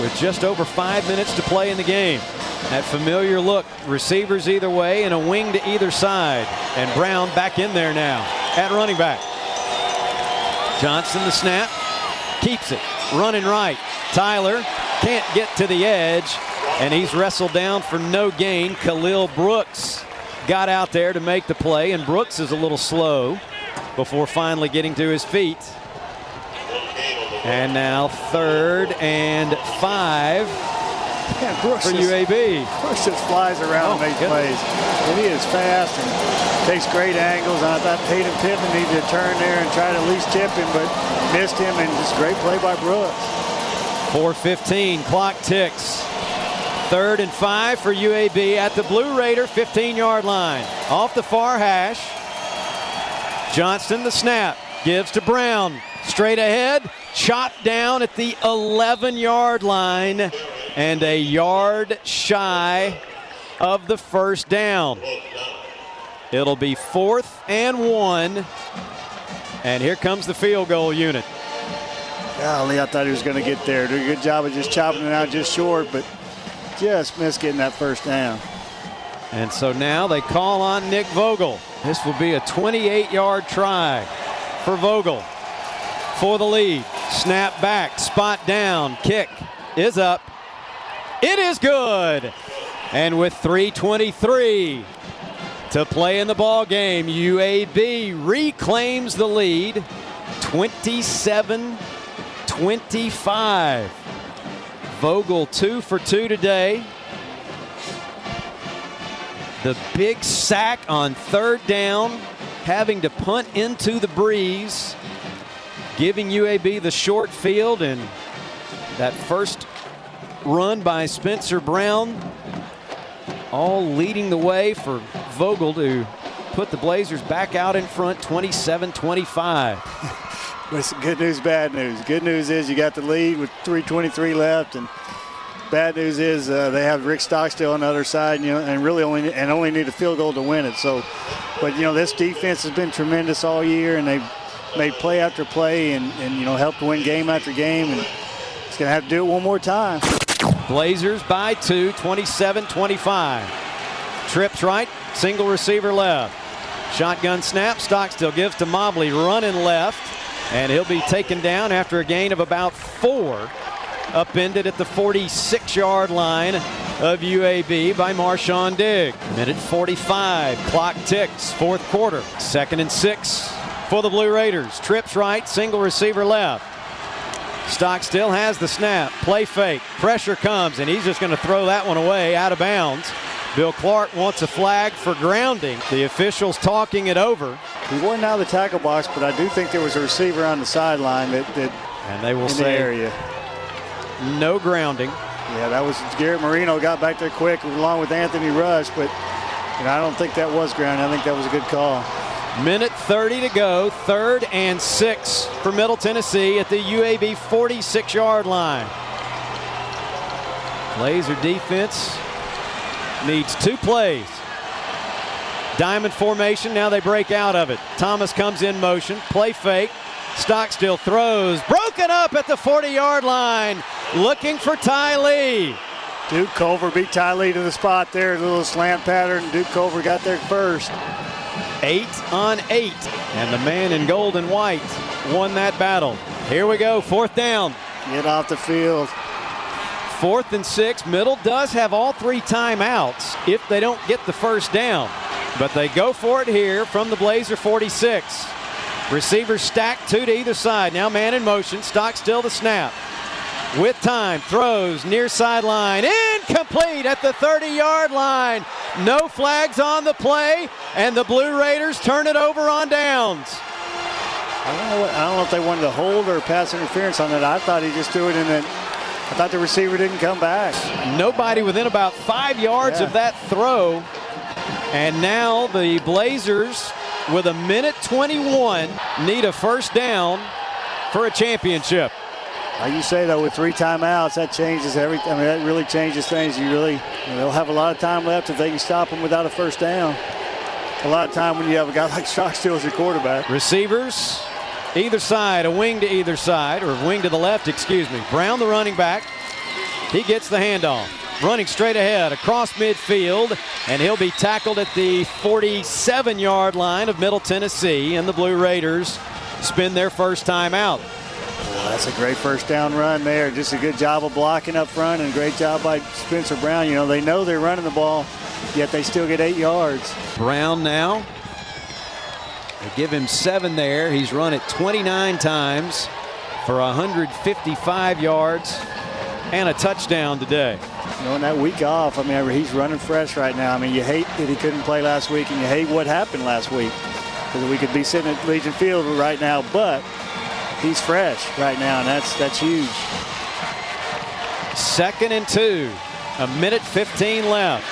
with just over five minutes to play in the game. That familiar look, receivers either way and a wing to either side. And Brown back in there now at running back. Johnston the snap, keeps it, running right. Tyler can't get to the edge, and he's wrestled down for no gain. Khalil Brooks got out there to make the play, and Brooks is a little slow before finally getting to his feet. And now third and five yeah, Brooks for just, UAB. Brooks just flies around Oh, and makes goodness. plays. And he is fast and takes great angles. And I thought Tatum Pittman needed to turn there and try to at least tip him, but missed him. And just great play by Brooks. 4.15, clock ticks. Third and five for UAB at the Blue Raider 15 yard line. Off the far hash. Johnston the snap. Gives to Brown. Straight ahead. Chopped down at the 11 yard line. And a yard shy of the first down. It'll be fourth and one And here comes the field goal unit. Golly, I thought he was going to get there. Did a good job of just chopping it out just short, but just missed getting that first down. And so now they call on Nick Vogel. This will be a 28 yard try for Vogel for the lead. Snap back, spot down, kick is up. It is good. And with 323 to play in the ball game, UAB reclaims the lead 27 25. Vogel two for two today. The big sack on third down, having to punt into the breeze, giving UAB the short field, and that first run by Spencer Brown, all leading the way for Vogel to put the Blazers back out in front 27 25. But it's good news, bad news. Good news is you got the lead with 3:23 left, and bad news is uh, they have Rick Stockstill on the other side, you know, and really only and only need a field goal to win it. So, but you know this defense has been tremendous all year, and they've made play after play, and and you know helped win game after game, and it's gonna have to do it one more time. Blazers by two, 27-25. Trips right, single receiver left. Shotgun snap, Stockstill gives to Mobley, running left. And he'll be taken down after a gain of about four. Upended at the 46 yard line of UAB by Marshawn Digg. Minute 45. Clock ticks. Fourth quarter. Second and six for the Blue Raiders. Trips right. Single receiver left. Stockstill has the snap. Play fake. Pressure comes, and he's just going to throw that one away out of bounds. Bill Clark wants a flag for grounding. The officials talking it over. He wasn't out of the tackle box, but I do think there was a receiver on the sideline that, that and they will in say the area. No grounding. Yeah, that was Garrett Marino got back there quick along with Anthony Rush, but you know, I don't think that was grounding. I think that was a good call. Minute 30 to go, third and six for Middle Tennessee at the UAB 46 yard line. Laser defense needs two plays. Diamond formation, now they break out of it. Thomas comes in motion, play fake. Stockstill throws, broken up at the 40 yard line, looking for Ty Lee. Duke Culver beat Ty Lee to the spot there, a little slant pattern. Duke Culver got there first. Eight on eight, and the man in gold and white won that battle. Here we go, fourth down. Get off the field. Fourth and six. Middle does have all three timeouts if they don't get the first down. But they go for it here from the Blazer 46. Receivers stacked two to either side. Now man in motion. Stockstill the snap. With time, throws near sideline. Incomplete at the 30 yard line. No flags on the play, and the Blue Raiders turn it over on downs. I don't know. What, I don't know if they wanted to hold or pass interference on that. I thought he just threw it in it. I thought the receiver didn't come back. Nobody within about five yards Yeah. of that throw. And now the Blazers, with a minute 21, need a first down for a championship. Like you say though, with three timeouts, that changes everything. I mean, that really changes things. You really, you know, they'll have a lot of time left if they can stop them without a first down. A lot of time when you have a guy like Stockstill as your quarterback. Receivers, either side, a wing to either side, or a wing to the left, excuse me. Brown, the running back, he gets the handoff. Running straight ahead across midfield, and he'll be tackled at the 47 yard line of Middle Tennessee, and the Blue Raiders spin their first time out. Well, that's a great first down run there. Just a good job of blocking up front and a great job by Spencer Brown. You know, they know they're running the ball, yet they still get eight yards. Brown now. They give him seven there. He's run it 29 times for 155 yards and a touchdown today. You know, in that week off, I mean, he's running fresh right now. I mean, you hate that he couldn't play last week, and you hate what happened last week because we could be sitting at Legion Field right now, but he's fresh right now, and that's that's huge. Second and two. A minute 15 left.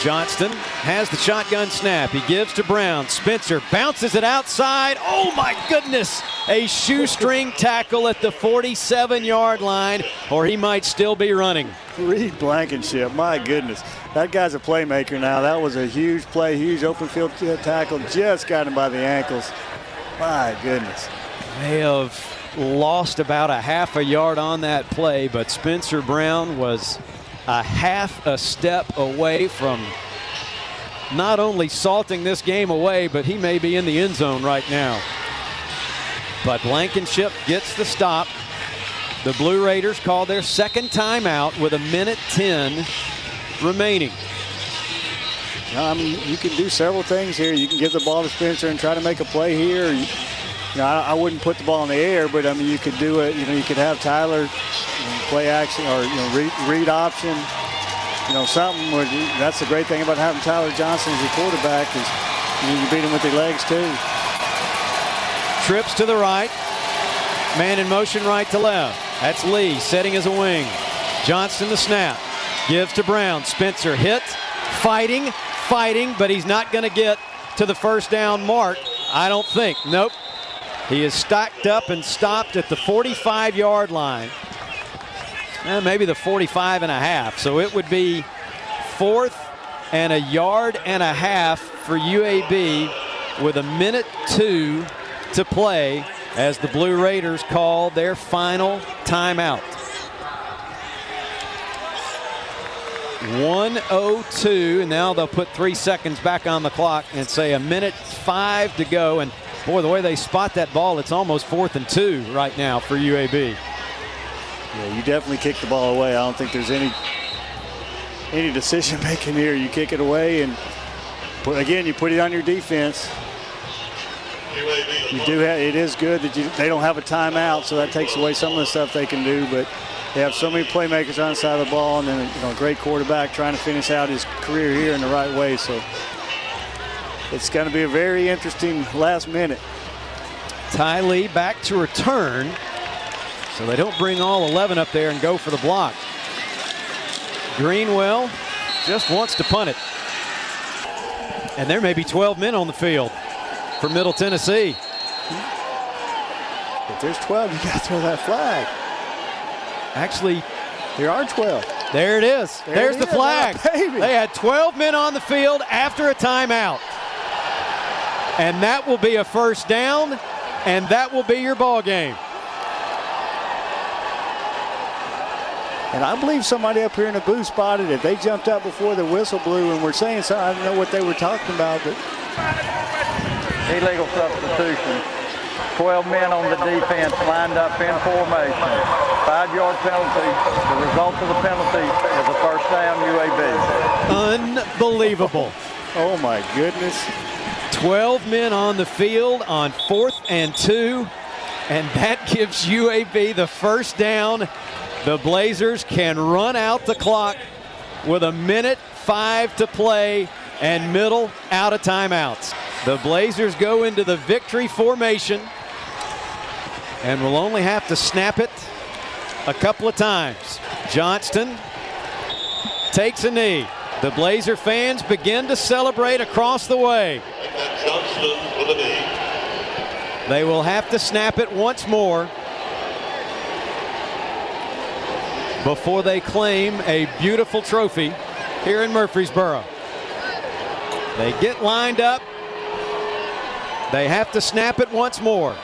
Johnston has the shotgun snap. He gives to Brown. Spencer bounces it outside. Oh my goodness! A shoestring tackle at the 47 yard line, or he might still be running. Reed Blankenship, my goodness. That guy's a playmaker now. That was a huge play, huge open field uh, tackle. Just got him by the ankles. My goodness. They have lost about a half a yard on that play, but Spencer Brown was a half a step away from not only salting this game away, but he may be in the end zone right now. But Blankenship gets the stop. The Blue Raiders call their second timeout with a minute 10 remaining. Mean, you can do several things here. You can give the ball to Spencer and try to make a play here. You, know, I, I, wouldn't put the ball in the air, but I mean, you could do it. You know, you could have Tyler you know, play action or you know read, read option. You know, something. Where you, that's the great thing about having Tyler Johnston as your quarterback is you, know, you beat him with your legs too. Trips to the right. Man in motion right to left. That's Lee setting as a wing. Johnston the snap. Gives to Brown. Spencer hit. Fighting. Fighting. But he's not going to get to the first down mark. I don't think. Nope. He is stacked up and stopped at the 45 yard line. Eh, maybe the 45 and a half. So it would be fourth and a yard and a half for UAB with a minute two to play as the Blue Raiders call their final timeout. 102, and now they'll put three seconds back on the clock and say a minute five to go. And boy, the way they spot that ball, it's almost fourth and two right now for UAB. Yeah, you definitely kick the ball away. I don't think there's any any decision making here. You kick it away, and put, again, you put it on your defense. You do have, it is good that you, they don't have a timeout, so that takes away some of the stuff they can do. But they have so many playmakers on the side of the ball, and then you know, a great quarterback trying to finish out his career here in the right way. So it's going to be a very interesting last minute. Ty Lee back to return. So they don't bring all 11 up there and go for the block. Greenwell just wants to punt it. And there may be 12 men on the field for Middle Tennessee. If there's 12, you got to throw that flag. Actually, there are 12. There it is. There There's it the flag. Oh, they had 12 men on the field after a timeout. And that will be a first down, and that will be your ball game. And I believe somebody up here in the booth spotted it. They jumped up before the whistle blew and were saying something. I don't know what they were talking about, but illegal substitution. 12 men on the defense lined up in formation. Five yard penalty. The result of the penalty is a first down UAB. Unbelievable. oh my goodness. 12 men on the field on fourth and two, and that gives UAB the first down. The Blazers can run out the clock with a minute five to play and middle out of timeouts. The Blazers go into the victory formation and will only have to snap it a couple of times. Johnston takes a knee. The Blazer fans begin to celebrate across the way. They will have to snap it once more before they claim a beautiful trophy here in Murfreesboro. They get lined up. They have to snap it once more.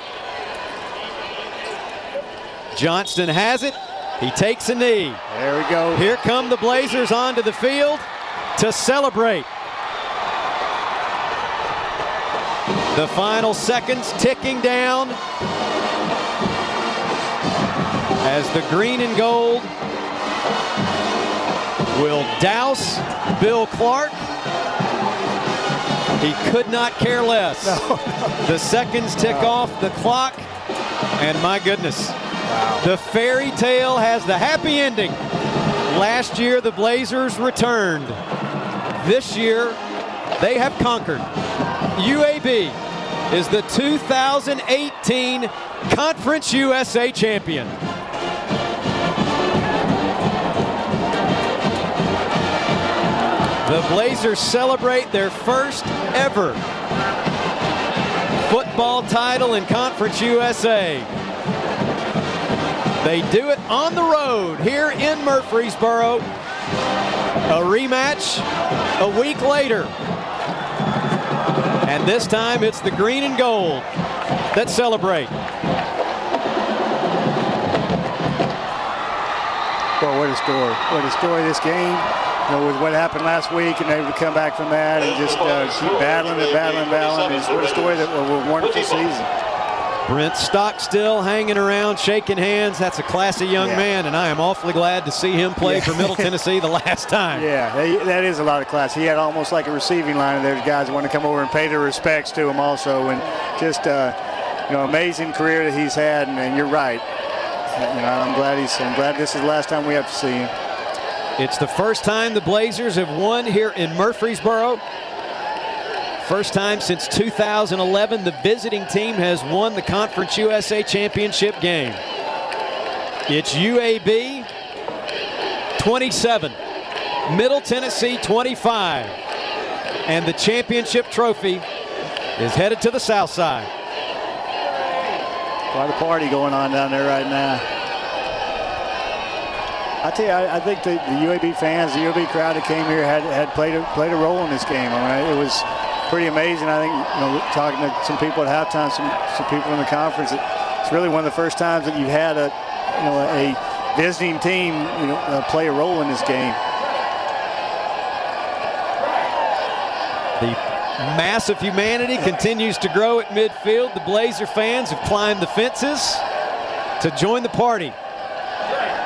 Johnston has it. He takes a knee. There we go. Here come the Blazers onto the field to celebrate. The final seconds ticking down as the green and gold will douse Bill Clark. He could not care less. No, no. The seconds tick wow. off the clock, and my goodness, wow. the fairy tale has the happy ending. Last year, the Blazers returned. This year, they have conquered. UAB is the 2018 Conference USA champion. The Blazers celebrate their first ever football title in Conference USA. They do it on the road here in Murfreesboro. A rematch a week later. And this time it's the green and gold that celebrate. Boy, what a story. What a story this game. You know, with what happened last week and able to come back from that and just uh, keep battling and battling and battling. It's what a story that was a wonderful season. Brent Stockstill hanging around, shaking hands. That's a classy young Yeah. man, and I am awfully glad to see him play Yeah. for Middle Tennessee the last time. Yeah, that- that is a lot of class. He had almost like a receiving line of those guys that want to come over and pay their respects to him also, and just uh, you know amazing career that he's had. And, and you're right. You know, I'm glad he's. I'm glad this is the last time we have to see him. It's the first time the Blazers have won here in Murfreesboro. First time since 2011 the visiting team has won the Conference USA Championship game. It's UAB 27, Middle Tennessee 25, and the championship trophy is headed to the south side. Quite a party going on down there right now. I tell you, I, I think the, the UAB fans, the UAB crowd that came here had had played a, played a role in this game. I mean, it was pretty amazing. I think you know, talking to some people at halftime, some some people in the conference, it's really one of the first times that you've had a you know a visiting team you know uh, play a role in this game. The mass of humanity continues to grow at midfield. The Blazer fans have climbed the fences to join the party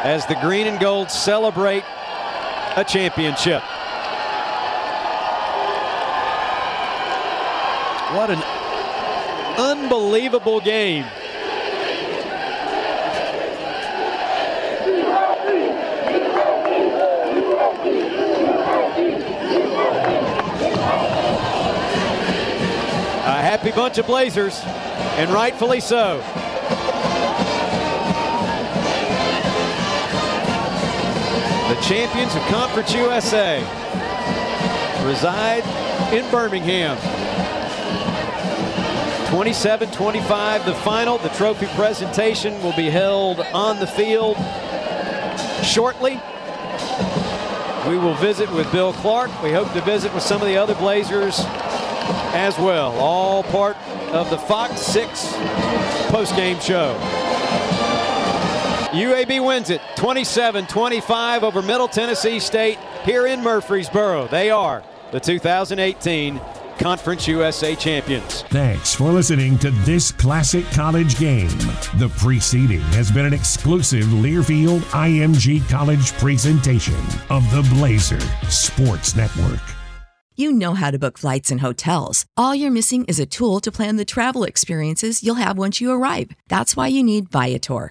as the green and gold celebrate a championship. What an unbelievable game. A happy bunch of Blazers, and rightfully so. The champions of Conference USA reside in Birmingham. 27 25, the final. The trophy presentation will be held on the field shortly. We will visit with Bill Clark. We hope to visit with some of the other Blazers as well. All part of the Fox 6 post-game show. UAB wins it 27-25 over Middle Tennessee State here in Murfreesboro. They are the 2018 Conference USA champions. Thanks for listening to this classic college game. The preceding has been an exclusive Learfield IMG College presentation of the Blazer Sports Network. You know how to book flights and hotels. All you're missing is a tool to plan the travel experiences you'll have once you arrive. That's why you need Viator.